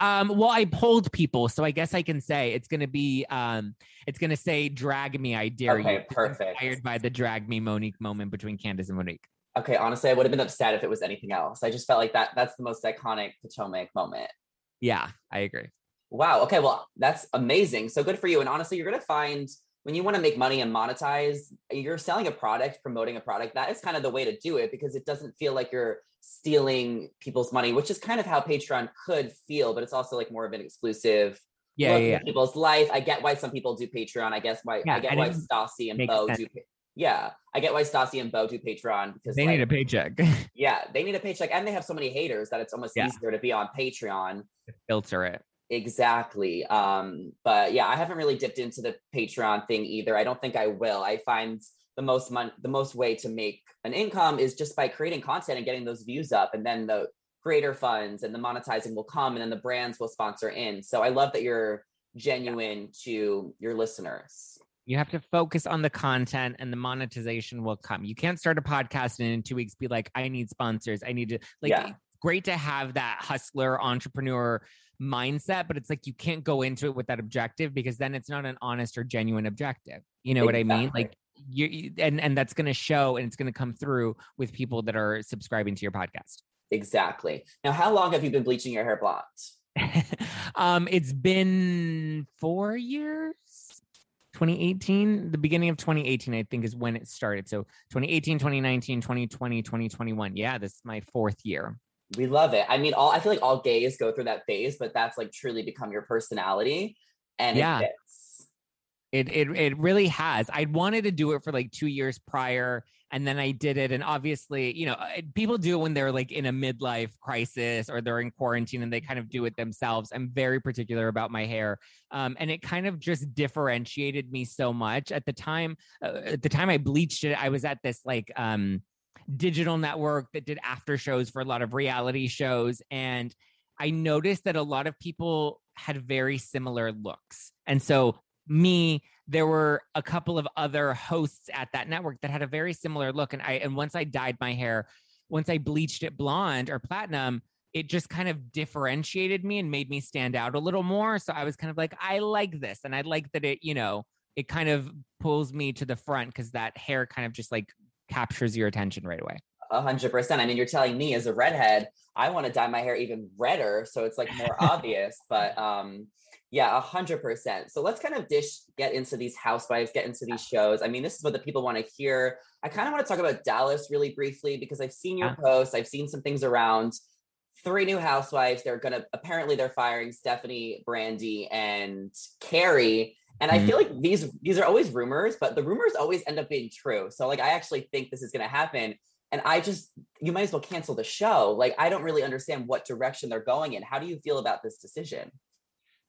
Um, well, I polled people, so I guess I can say it's gonna be um it's gonna say drag me, I dare Okay, you. Perfect. Inspired by the drag me Monique moment between Candiace and Monique. Okay, honestly, I would have been upset if it was anything else. I just felt like that. That's the most iconic Potomac moment. Yeah, I agree. Wow. Okay. Well, that's amazing. So good for you. And honestly, you're going to find when you want to make money and monetize, you're selling a product, promoting a product. That is kind of the way to do it because it doesn't feel like you're stealing people's money, which is kind of how Patreon could feel, but it's also like more of an exclusive Yeah, yeah, yeah. people's life. I get why some people do Patreon. I guess why Yeah, I get why Stassi and Beau sense. do. Yeah, I get why Stassi and Beau do Patreon because They like, need a paycheck. [laughs] yeah, they need a paycheck, and they have so many haters that it's almost easier to be on Patreon. Filter it. Exactly. Um, but yeah, I haven't really dipped into the Patreon thing either. I don't think I will. I find the most mon- the most way to make an income is just by creating content and getting those views up, and then the creator funds and the monetizing will come, and then the brands will sponsor in. So I love that you're genuine to your listeners. You have to focus on the content and the monetization will come. You can't start a podcast and in two weeks be like, I need sponsors. I need to like Yeah. great to have that hustler entrepreneur mindset, but it's like you can't go into it with that objective because then it's not an honest or genuine objective. You know what I mean? Like you you- and and that's going to show and it's going to come through with people that are subscribing to your podcast. Exactly. Now, how long have you been bleaching your hair blonde? [laughs] um, it's been four years. 2018, the beginning of 2018, I think is when it started. So 2018, 2019, 2020, 2021. Yeah, this is my fourth year. We love it. I mean, all I feel like all gays go through that phase, but that's like truly become your personality, and Yeah. it fits. It it it really has. I wanted to do it for like two years prior, and then I did it. And obviously, you know, people do it when they're like in a midlife crisis or they're in quarantine and they kind of do it themselves. I'm very particular about my hair, um, and it kind of just differentiated me so much at the time. Uh, at the time I bleached it, I was at this like um, digital network that did after shows for a lot of reality shows, and I noticed that a lot of people had very similar looks, and so me there were a couple of other hosts at that network that had a very similar look and i and once i dyed my hair once i bleached it blonde or platinum it just kind of differentiated me and made me stand out a little more. So I was kind of like, I like this. And I like that it, you know, it kind of pulls me to the front because that hair kind of just like captures your attention right away. A hundred percent. I mean, you're telling me as a redhead, I want to dye my hair even redder, so it's like more obvious. [laughs] But um, yeah, a hundred percent. So let's kind of dish get into these housewives, get into these shows. I mean, this is what the people want to hear. I kind of want to talk about Dallas really briefly because I've seen your yeah. posts, I've seen some things around three new housewives. They're gonna apparently they're firing Stephanie, Brandi, and Kary. And I feel mm-hmm. like these these are always rumors, but the rumors always end up being true. So like I actually think this is gonna happen. And I just you might as well cancel the show. Like I don't really understand what direction they're going in. How do you feel about this decision?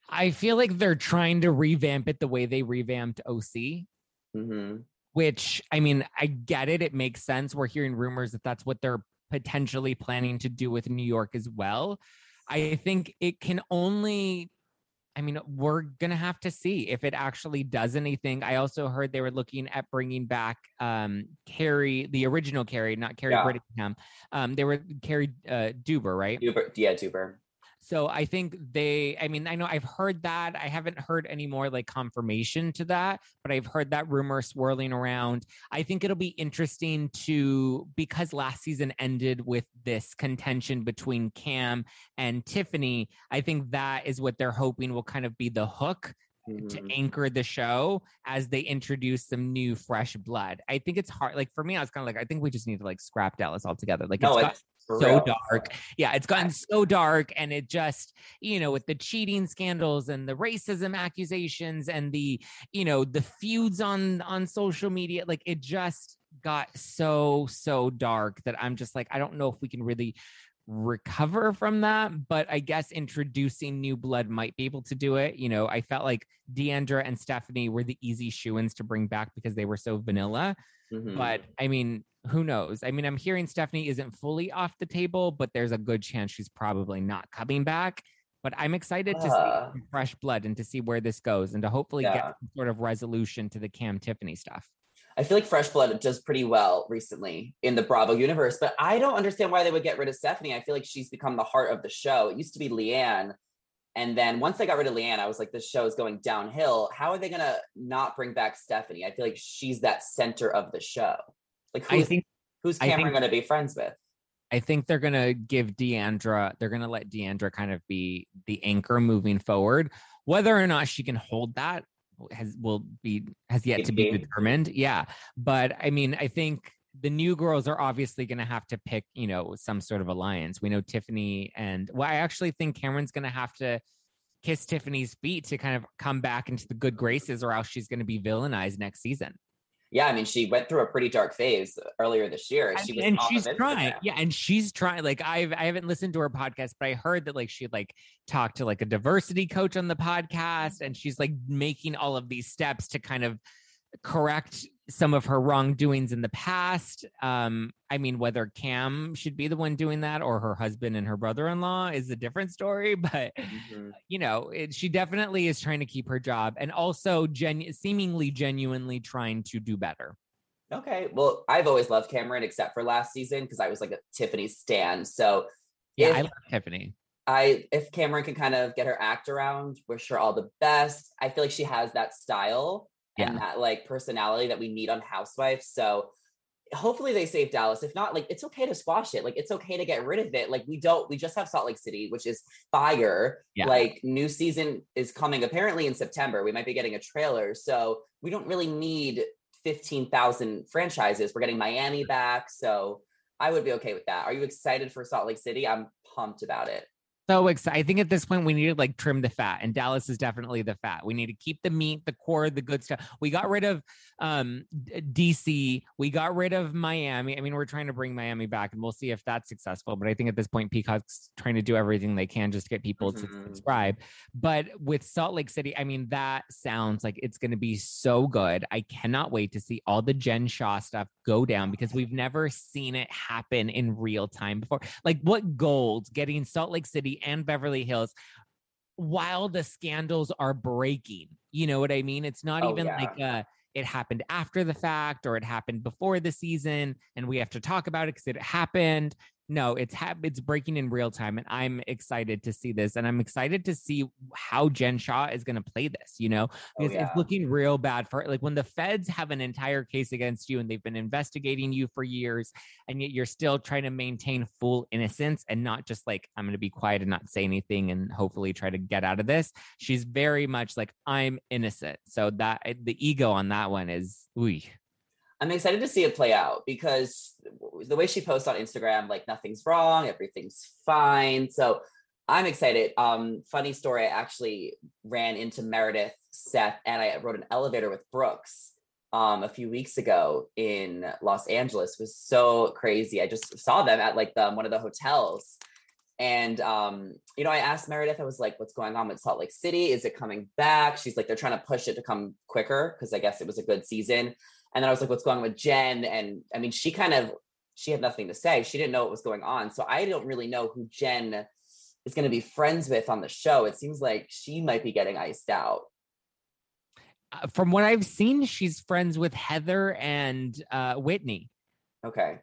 I feel like they're trying to revamp it the way they revamped OC. Mm-hmm. Which I mean, I get it. It makes sense. We're hearing rumors that that's what they're potentially planning to do with New York as well. I think it can only I mean, we're gonna have to see if it actually does anything. I also heard they were looking at bringing back um, Cary, the original Cary, not Kary yeah. Brittingham. Um, they were Cary uh, Deuber, right? Deuber, yeah, Deuber. So I think they, I mean, I know I've heard that. I haven't heard any more like confirmation to that, but I've heard that rumor swirling around. I think it'll be interesting to, because last season ended with this contention between Cam and Tiffany, I think that is what they're hoping will kind of be the hook Mm-hmm. to anchor the show as they introduce some new fresh blood. I think it's hard. Like for me, I was kind of like, I think we just need to like scrap Dallas altogether. Like no, it's, so real. dark. Yeah, it's gotten so dark and it just, you know, with the cheating scandals and the racism accusations and the, you know, the feuds on on social media, like it just got so so dark that I'm just like I don't know if we can really recover from that but i guess introducing new blood might be able to do it you know i felt like D'Andra and stephanie were the easy shoo-ins to bring back because they were so vanilla mm-hmm. but i mean who knows? I mean, I'm hearing Stephanie isn't fully off the table, but there's a good chance she's probably not coming back. But I'm excited uh, to see fresh blood and to see where this goes and to hopefully yeah. get some sort of resolution to the Cam Tiffany stuff. I feel like Fresh Blood does pretty well recently in the Bravo universe, but I don't understand why they would get rid of Stephanie. I feel like she's become the heart of the show. It used to be LeeAnne. And then once they got rid of LeeAnne, I was like, this show is going downhill. How are they going to not bring back Stephanie? I feel like she's that center of the show. Like, I think who's Kameron going to be friends with? I think they're going to give D'Andra, they're going to let D'Andra kind of be the anchor moving forward. Whether or not she can hold that has will be has yet to be determined. Yeah, but I mean, I think the new girls are obviously going to have to pick, you know, some sort of alliance. We know Tiffany and well, I actually think Kameron's going to have to kiss Tiffany's feet to kind of come back into the good graces, or else she's going to be villainized next season yeah, I mean, she went through a pretty dark phase earlier this year. She was and she's trying, yeah, and she's trying. Like I've I haven't listened to her podcast, but I heard that like she like talked to like a diversity coach on the podcast, and she's like making all of these steps to kind of correct some of her wrongdoings in the past. Um, I mean, whether Cam should be the one doing that or her husband and her brother-in-law is a different story. [laughs] But mm-hmm. you know, it, she definitely is trying to keep her job and also genu- seemingly genuinely trying to do better. Okay, well, I've always loved Kameron except for last season because I was like a Tiffany stan. So yeah, if, I love Tiffany. I if Kameron can kind of get her act around, wish her all the best. I feel like she has that style yeah. and that like personality that we need on Housewives. So hopefully they save Dallas. If not, like it's okay to squash it. Like it's okay to get rid of it. Like we don't, we just have Salt Lake City, which is fire. Yeah. Like new season is coming apparently in September. We might be getting a trailer. So we don't really need 15,000 franchises. We're getting Miami back. So I would be okay with that. Are you excited for Salt Lake City? I'm pumped about it so excited. I think at this point we need to like trim the fat, and Dallas is definitely the fat. We need to keep the meat, the core, the good stuff. We got rid of um, DC. We got rid of Miami. I mean, we're trying to bring Miami back, and we'll see if that's successful. But I think at this point, Peacock's trying to do everything they can just to get people mm-hmm. to subscribe. But with Salt Lake City, I mean, that sounds like it's going to be so good. I cannot wait to see all the Jen Shah stuff go down because we've never seen it happen in real time before. Like what gold getting Salt Lake City and Beverly Hills while the scandals are breaking. You know what I mean? It's not oh, even yeah. like uh it happened after the fact or it happened before the season and we have to talk about it because it happened. No, it's ha- it's breaking in real time, and I'm excited to see this, and I'm excited to see how Jen Shah is going to play this. You know, oh, because oh, yeah. it's looking real bad for like when the feds have an entire case against you, and they've been investigating you for years, and yet you're still trying to maintain full innocence and not just like I'm going to be quiet and not say anything, and hopefully try to get out of this. She's very much like I'm innocent, so that eh, the ego on that one is, ooh. I'm excited to see it play out because the way she posts on Instagram, like nothing's wrong, everything's fine. So I'm excited. Um, funny story, I actually ran into Meredith, Seth, and I rode an elevator with Brooks um, a few weeks ago in Los Angeles. It was so crazy. I just saw them at like the one of the hotels. And um, you know, I asked Meredith, I was like, what's going on with Salt Lake City? Is it coming back? She's like, they're trying to push it to come quicker because I guess it was a good season. And then I was like, what's going on with Jen? And I mean, she kind of she had nothing to say. She didn't know what was going on. So I don't really know who Jen is going to be friends with on the show. It seems like she might be getting iced out. Uh, from what I've seen, she's friends with Heather and uh, Whitney. Okay.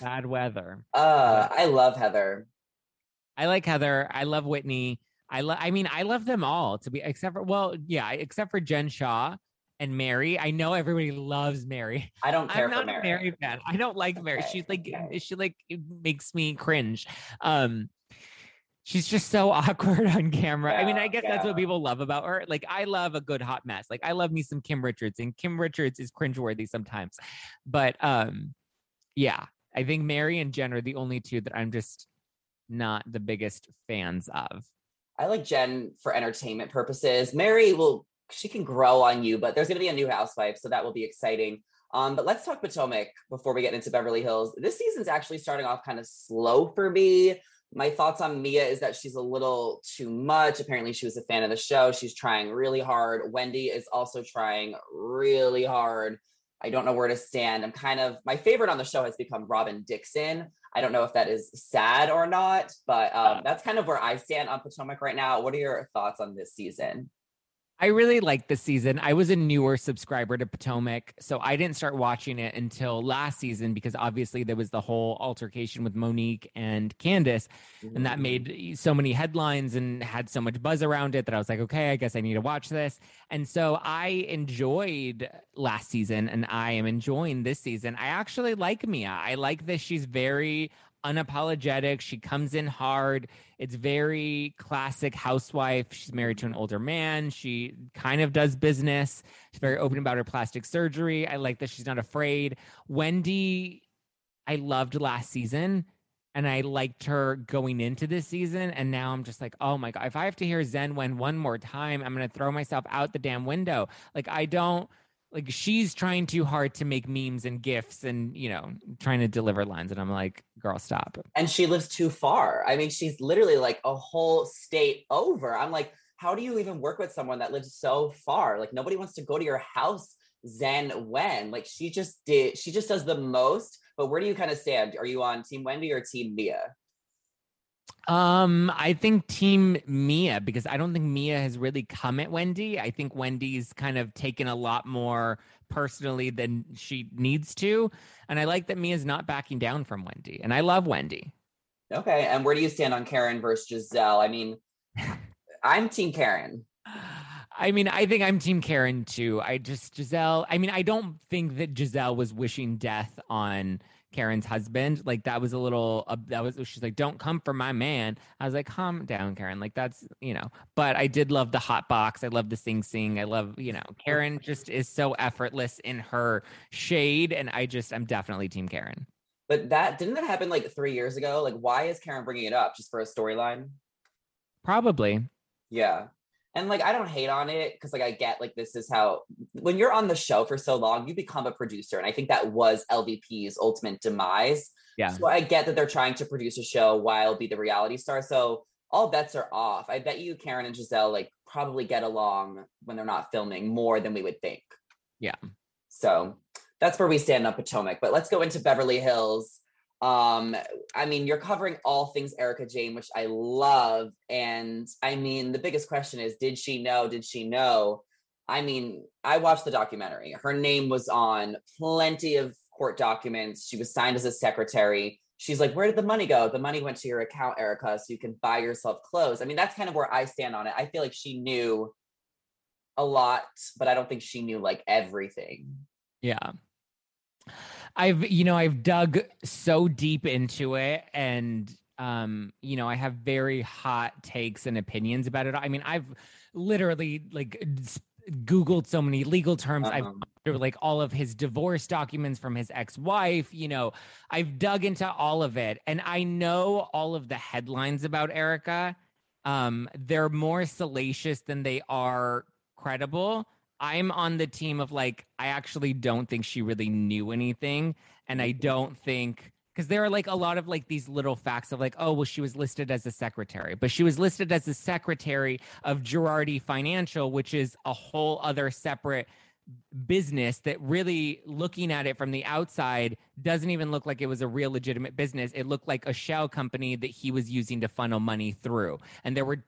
Bad weather. Uh, I love Heather. I like Heather. I love Whitney. I love. I mean, I love them all to be except for well, yeah, except for Jen Shah and Mary. I know everybody loves Mary. I don't care I'm not for Mary. A Mary fan. I don't like okay, Mary. She's like okay. she like makes me cringe. Um she's just so [laughs] awkward on camera. Yeah, I mean, I guess yeah. that's what people love about her. Like I love a good hot mess. Like I love me some Kim Richards and Kim Richards is cringeworthy sometimes. But um yeah, I think Mary and Jen are the only two that I'm just not the biggest fans of. I like Jen for entertainment purposes. Mary will she can grow on you, but there's going to be a new housewife, so that will be exciting. Um, but let's talk Potomac before we get into Beverly Hills. This season's actually starting off kind of slow for me. My thoughts on Mia is that she's a little too much. Apparently, she was a fan of the show. She's trying really hard. Wendy is also trying really hard. I don't know where to stand. I'm kind of my favorite on the show has become Robyn Dixon. I don't know if that is sad or not, but um, that's kind of where I stand on Potomac right now. What are your thoughts on this season? I really liked the season. I was a newer subscriber to Potomac, so I didn't start watching it until last season because obviously there was the whole altercation with Monique and Candiace, and that mm. made so many headlines and had so much buzz around it that I was like, okay, I guess I need to watch this. And so I enjoyed last season, and I am enjoying this season. I actually like Mia. I like that she's very unapologetic. She comes in hard. It's very classic housewife. She's married to an older man. She kind of does business. She's very open about her plastic surgery. I like that she's not afraid. Wendy, I loved last season and I liked her going into this season. And now I'm just like, oh my God, if I have to hear Zen Wen one more time, I'm going to throw myself out the damn window. Like, I don't like she's trying too hard to make memes and gifs and you know trying to deliver lines and i'm like girl stop. And she lives too far. I mean she's literally like a whole state over. I'm like how do you even work with someone that lives so far? Like nobody wants to go to your house zen wen. Like she just did she just does the most but where do you kind of stand? Are you on team wendy or team mia um, I think Team Mia because I don't think Mia has really come at Wendy. I think Wendy's kind of taken a lot more personally than she needs to, and I like that Mia's not backing down from Wendy, and I love Wendy. Okay, and where do you stand on Karen versus Gizelle? I mean, [laughs] I'm Team Karen. [laughs] I mean, I think I'm Team Karen too. I just Gizelle. I mean, I don't think that Gizelle was wishing death on Karen's husband. Like that was a little uh, that was she's like, "Don't come for my man." I was like, "Calm down, Karen." Like that's you know. But I did love the hot box. I love the sing sing. I love you know Karen just is so effortless in her shade, and I just I'm definitely Team Karen. But that didn't that happen like three years ago? Like, why is Karen bringing it up just for a storyline? Probably. Yeah and like i don't hate on it because like i get like this is how when you're on the show for so long you become a producer and i think that was lvp's ultimate demise. Yeah. So i get that they're trying to produce a show while be the reality star so all bets are off. I bet you karen and gizelle like probably get along when they're not filming more than we would think. Yeah. So that's where we stand on potomac but let's go into beverly hills um, I mean, you're covering all things Erika Jayne, which I love. And I mean, the biggest question is did she know? Did she know? I mean, I watched the documentary. Her name was on plenty of court documents. She was signed as a secretary. she's like, Where did the money go? The money went to your account, Erika, so you can buy yourself clothes. I mean, that's kind of where I stand on it. I feel like she knew a lot, but I don't think she knew like everything. Yeah. I've, you know, I've dug so deep into it and, um, you know, I have very hot takes and opinions about it. I mean, I've literally like googled so many legal terms uh-huh. i've like all of his divorce documents from his ex-wife you know i've dug into all of it and i know all of the headlines about Erika. um they're more salacious than they are credible i'm on the team of like i actually don't think she really knew anything and i mm-hmm. don't think because there are like a lot of like these little facts of like, oh, well, she was listed as a secretary, but she was listed as the secretary of Girardi Financial, which is a whole other separate business that really looking at it from the outside doesn't even look like it was a real legitimate business. It looked like a shell company that he was using to funnel money through. And there were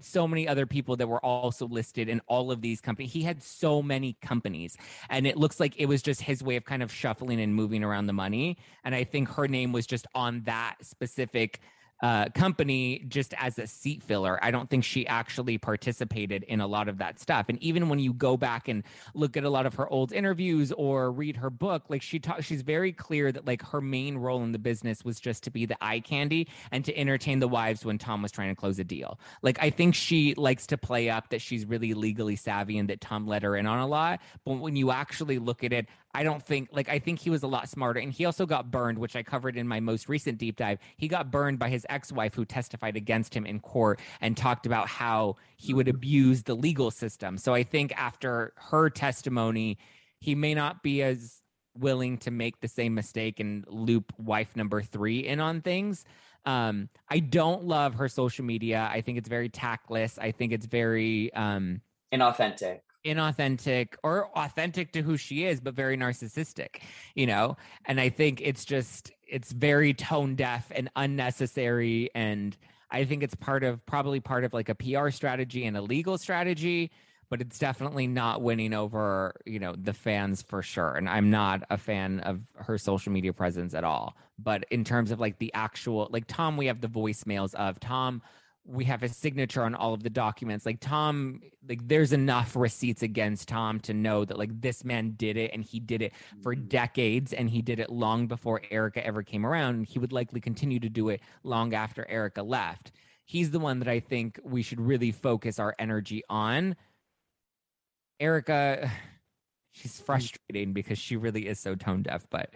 so many other people that were also listed in all of these companies. He had so many companies, and it looks like it was just his way of kind of shuffling and moving around the money. And I think her name was just on that specific uh, company just as a seat filler. I don't think she actually participated in a lot of that stuff. And even when you go back and look at a lot of her old interviews or read her book, like she talks, she's very clear that like her main role in the business was just to be the eye candy and to entertain the wives when Tom was trying to close a deal. Like I think she likes to play up that she's really legally savvy and that Tom let her in on a lot. But when you actually look at it, I don't think like I think he was a lot smarter and he also got burned which I covered in my most recent deep dive. He got burned by his ex-wife who testified against him in court and talked about how he would abuse the legal system. So I think after her testimony he may not be as willing to make the same mistake and loop wife number 3 in on things. Um, I don't love her social media. I think it's very tactless. I think it's very um inauthentic inauthentic or authentic to who she is but very narcissistic you know? And i think it's just it's very tone deaf and unnecessary. And i think it's part of probably part of like a pr strategy and a legal strategy but it's definitely not winning over you know the fans for sure. And i'm not a fan of her social media presence at all. But in terms of like the actual like tom we have the voicemails of tom we have his signature on all of the documents. Like tom like there's enough receipts against tom to know that like this man did it and he did it for mm-hmm. decades and he did it long before Erika ever came around. And he would likely continue to do it long after Erika left. He's the one that i think we should really focus our energy on. Erika, [sighs] she's mm. frustrating because she really is so tone deaf but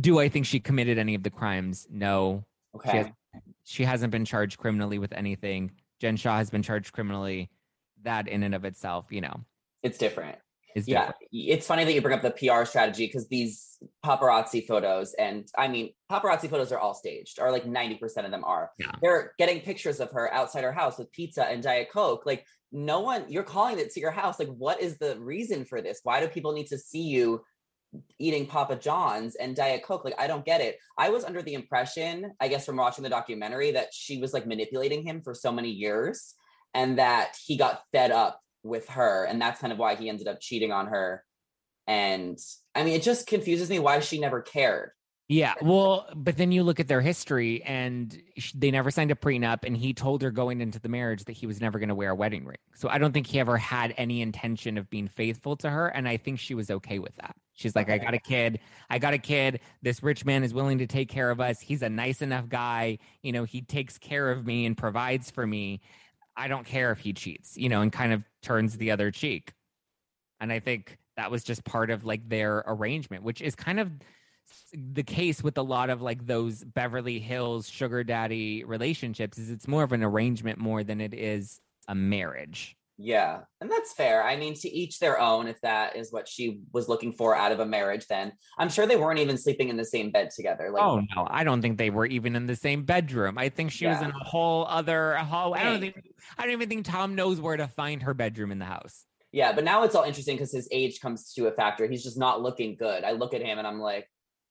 do i think she committed any of the crimes? No. Okay. she hasn't been charged criminally with anything. Jen Shah has been charged criminally. That in and of itself, you know, it's different. It's yeah, different. it's funny that you bring up the PR strategy because these paparazzi photos, and I mean, paparazzi photos are all staged, or like 90% of them are. Yeah. They're getting pictures of her outside her house with pizza and Diet Coke. Like, no one, you're calling it to your house. Like, what is the reason for this? Why do people need to see you eating Papa John's and Diet Coke. Like, I don't get it. I was under the impression, I guess, from watching the documentary, that she was like manipulating him for so many years and that he got fed up with her. And that's kind of why he ended up cheating on her. And I mean, it just confuses me why she never cared. Yeah, well, but then you look at their history and they never signed a prenup and he told her going into the marriage that he was never going to wear a wedding ring. So I don't think he ever had any intention of being faithful to her and I think she was okay with that. She's like, okay. I got a kid. I got a kid. This rich man is willing to take care of us. He's a nice enough guy. You know, he takes care of me and provides for me. I don't care if he cheats, you know, and kind of turns the other cheek. And I think that was just part of like their arrangement, which is kind of the case with a lot of like those Beverly Hills sugar daddy relationships is it's more of an arrangement more than it is a marriage. Yeah, and that's fair. I mean, to each their own. If that is what she was looking for out of a marriage, then I'm sure they weren't even sleeping in the same bed together. Like, oh no, I don't think they were even in the same bedroom. I think she yeah. was in a whole other hall. I don't think. I don't even think Tom knows where to find her bedroom in the house. Yeah, but now it's all interesting because his age comes to a factor. He's just not looking good. I look at him and I'm like,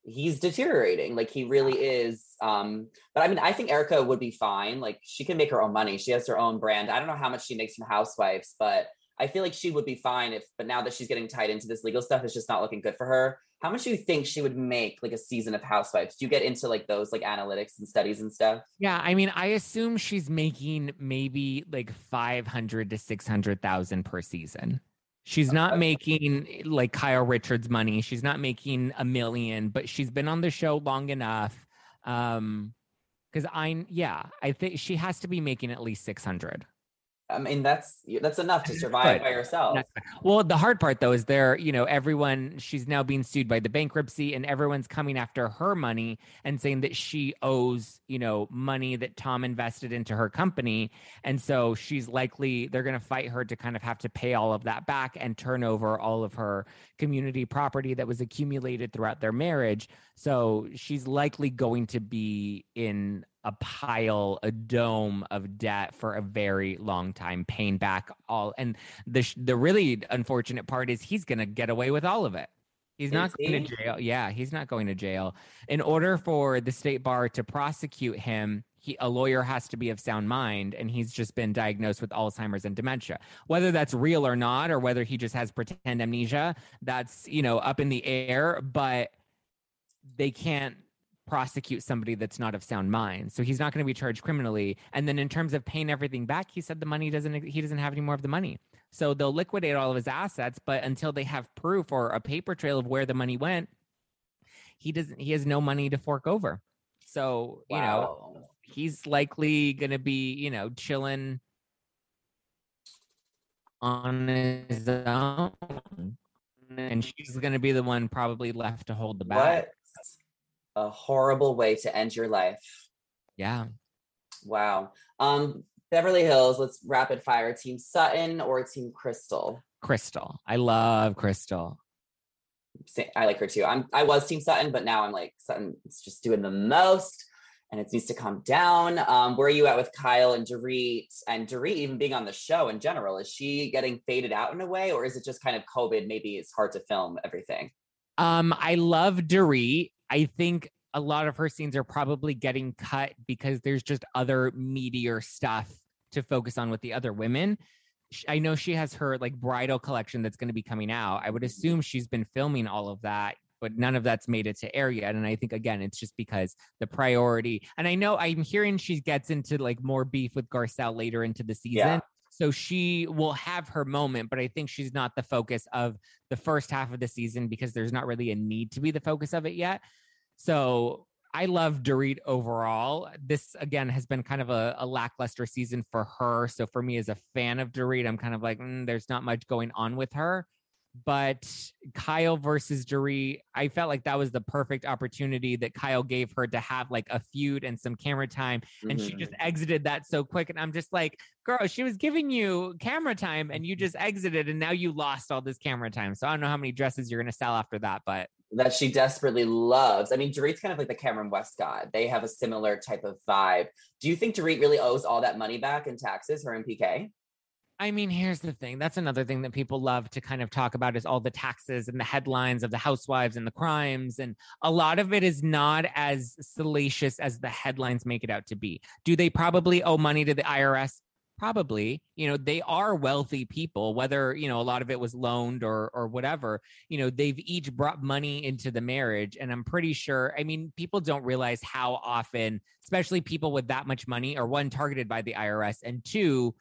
he's deteriorating like he really is um but i mean i think Erika would be fine like she can make her own money she has her own brand i don't know how much she makes from housewives but i feel like she would be fine if but now that she's getting tied into this legal stuff it's just not looking good for her how much do you think she would make like a season of Housewives? Do you get into like those like analytics and studies and stuff? Yeah, I mean, I assume she's making maybe like 500 to 600,000 per season. She's not making like Kyle Richards money. She's not making a million, but she's been on the show long enough. Um, because I, yeah, I think she has to be making at least 600. I mean, that's that's enough to survive by yourself. Well, the hard part though is there, you know, everyone she's now being sued by the bankruptcy, and everyone's coming after her money and saying that she owes, you know, money that Tom invested into her company, and so she's likely they're going to fight her to kind of have to pay all of that back and turn over all of her community property that was accumulated throughout their marriage. So she's likely going to be in a pile, a dome of debt for a very long time, paying back all. And the the really unfortunate part is he's going to get away with all of it. He's not going to jail. Yeah, he's not going to jail. In order for the state bar to prosecute him, he, a lawyer has to be of sound mind, and he's just been diagnosed with Alzheimer's and dementia. Whether that's real or not, or whether he just has pretend amnesia, that's you know up in the air. But they can't prosecute somebody that's not of sound mind. So he's not going to be charged criminally. And then in terms of paying everything back, he said the money doesn't he doesn't have any more of the money. So they'll liquidate all of his assets, but until they have proof or a paper trail of where the money went, he doesn't he has no money to fork over. So, wow. you know, he's likely going to be, you know, chilling on his own. And she's going to be the one probably left to hold the bag. What? A horrible way to end your life. Yeah. Wow. Um, Beverly Hills, let's rapid fire. Team Sutton or Team Crystal? Crystal. I love Crystal. I like her too. I'm I was Team Sutton, but now I'm like Sutton. It's just doing the most, and it needs to calm down. Um, where are you at with Kyle and Dorit and Dorit even being on the show in general? Is she getting faded out in a way, or is it just kind of COVID? Maybe it's hard to film everything. Um, I love Dorit. I think a lot of her scenes are probably getting cut because there's just other meatier stuff to focus on with the other women. I know she has her like bridal collection that's going to be coming out. I would mm-hmm. assume she's been filming all of that, but none of that's made it to air yet. And I think again, it's just because the priority. And I know I'm hearing she gets into like more beef with Garcelle later into the season. Yeah. So she will have her moment, but I think she's not the focus of the first half of the season because there's not really a need to be the focus of it yet. So I love Dorit overall. This again has been kind of a, a, lackluster season for her. So for me as a fan of Dorit, I'm kind of like, mm, there's not much going on with her. But Kyle versus Dorit, I felt like that was the perfect opportunity that Kyle gave her to have like a feud and some camera time. And mm-hmm. she just mm-hmm. exited that so quick. And I'm just like, girl, she was giving you camera time and you just exited and now you lost all this camera time. So I don't know how many dresses you're going to sell after that, but that she desperately loves. I mean, Dorit's kind of like the Kameron Westcott. They have a similar type of vibe. Do you think Dorit really owes all that money back in taxes, her and PK? I mean, here's the thing. That's another thing that people love to kind of talk about is all the taxes and the headlines of the housewives and the crimes. And a lot of it is not as salacious as the headlines make it out to be. Do they probably owe money to the IRS? Probably you know they are wealthy people whether you know a lot of it was loaned or or whatever you know they've each brought money into the marriage and i'm pretty sure i mean people don't realize how often especially people with that much money are one targeted by the irs and two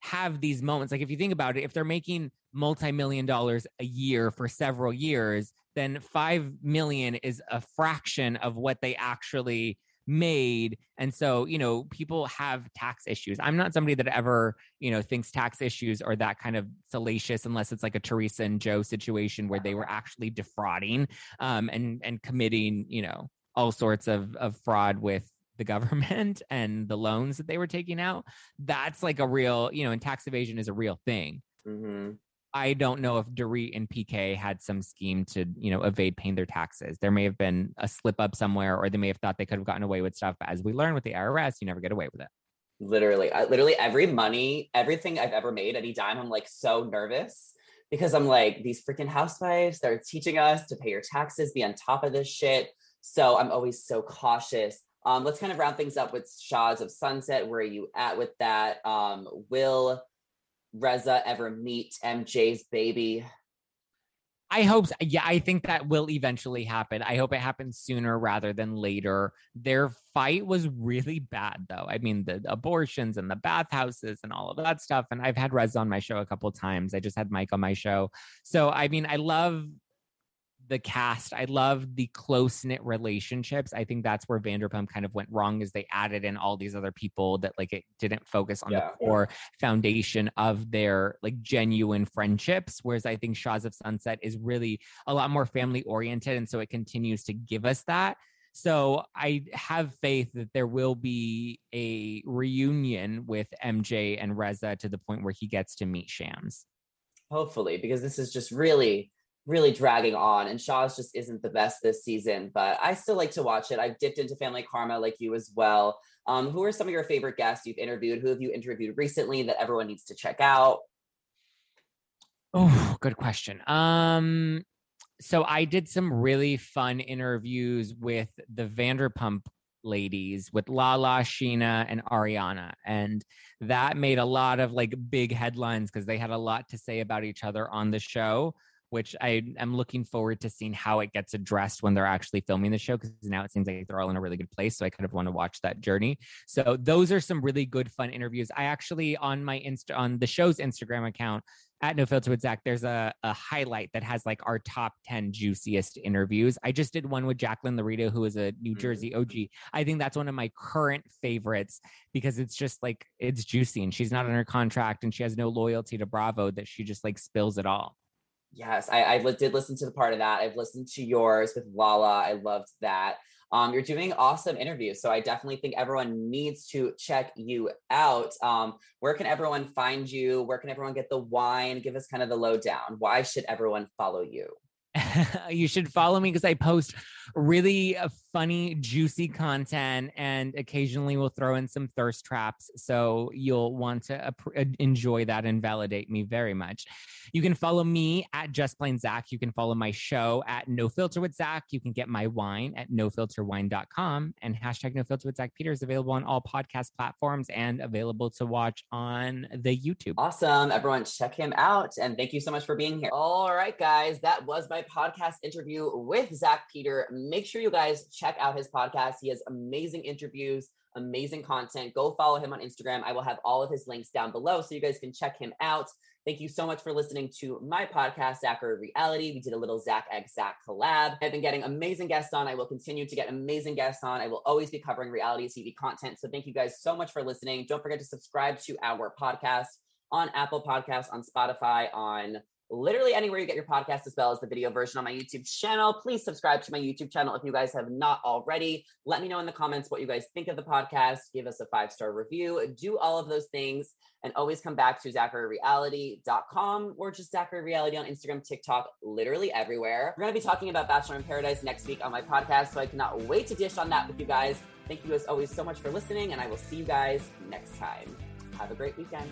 have these moments like if you think about it if they're making multi-million dollars a year for several years then 5 million is a fraction of what they actually made. And so you know people have tax issues. I'm not somebody that ever you know thinks tax issues are that kind of salacious unless it's like a teresa and joe situation where they were actually defrauding um and and committing you know all sorts of of fraud with the government [laughs] and the loans that they were taking out. That's like a real you know and tax evasion is a real thing. Mm-hmm. I don't know if Dorit and PK had some scheme to, you know, evade paying their taxes. There may have been a slip up somewhere, or they may have thought they could have gotten away with stuff. But as we learn with the IRS, you never get away with it. Literally, I, literally every money, everything I've ever made, any dime, I'm like so nervous because I'm like these freaking housewives. They're teaching us to pay your taxes, be on top of this shit. So I'm always so cautious. Um, let's kind of round things up with Shahs of Sunset. Where are you at with that? Um, will Reza ever meet MJ's baby? I hope, yeah, I think that will eventually happen. I hope it happens sooner rather than later. Their fight was really bad, though. I mean, the abortions and the bathhouses and all of that stuff. And I've had Rez on my show a couple times. I just had Mike on my show. So, I mean, I love the cast. I love the close knit relationships. I think that's where Vanderpump kind of went wrong is they added in all these other people that like it didn't focus on yeah. the core foundation of their like genuine friendships. Whereas I think Shahs of Sunset is really a lot more family oriented. And so it continues to give us that. So I have faith that there will be a reunion with MJ and Reza to the point where he gets to meet Shams. Hopefully, because this is just really really dragging on and Shahs just isn't the best this season, but I still like to watch it. I've dipped into Family Karma like you as well. Um, who are some of your favorite guests you've interviewed? Who have you interviewed recently that everyone needs to check out? Oh, good question. Um, so I did some really fun interviews with the Vanderpump ladies with Lala, Scheana, and Ariana. And that made a lot of like big headlines because they had a lot to say about each other on the show which I am looking forward to seeing how it gets addressed when they're actually filming the show because now it seems like they're all in a really good place. So I kind of want to watch that journey. So those are some really good fun interviews. I actually on my insta on the show's Instagram account at No Filter with Zach, there's a, a highlight that has like our top 10 juiciest interviews. I just did one with Jacqueline Laurita, who is a New mm-hmm. Jersey OG. I think that's one of my current favorites because it's just like it's juicy and she's not under contract and she has no loyalty to Bravo that she just like spills it all. Yes, I, I did listen to the part of that. I've listened to yours with Lala. I loved that. Um, you're doing awesome interviews. So I definitely think everyone needs to check you out. Um, where can everyone find you? Where can everyone get the wine? Give us kind of the lowdown. Why should everyone follow you? [laughs] you should follow me because I post really uh, funny, juicy content and occasionally we'll throw in some thirst traps. So you'll want to uh, enjoy that and validate me very much. You can follow me at Just Plain Zach. You can follow my show at No Filter with Zach. You can get my wine at nofilterwine.com and hashtag No Filter with Zach Peter is available on all podcast platforms and available to watch on the YouTube. Awesome. Everyone, check him out. And thank you so much for being here. All right, guys, that was my podcast interview with Zach Peter. Make sure you guys check out his podcast. He has amazing interviews, amazing content. Go follow him on Instagram. I will have all of his links down below so you guys can check him out. Thank you so much for listening to my podcast, Zachary Reality. We did a little Zach X Zach collab. I've been getting amazing guests on. I will continue to get amazing guests on. I will always be covering reality TV content. So thank you guys so much for listening. Don't forget to subscribe to our podcast on Apple Podcasts, on Spotify, on literally anywhere you get your podcast as well as the video version on my YouTube channel. Please subscribe to my YouTube channel if you guys have not already. Let me know in the comments what you guys think of the podcast. Give us a five star review. Do all of those things and always come back to ZacharyReality.com or just Zachary Reality on Instagram, TikTok, literally everywhere. We're going to be talking about Bachelor in Paradise next week on my podcast, so I cannot wait to dish on that with you guys. Thank you as always so much for listening, and I will see you guys next time. Have a great weekend.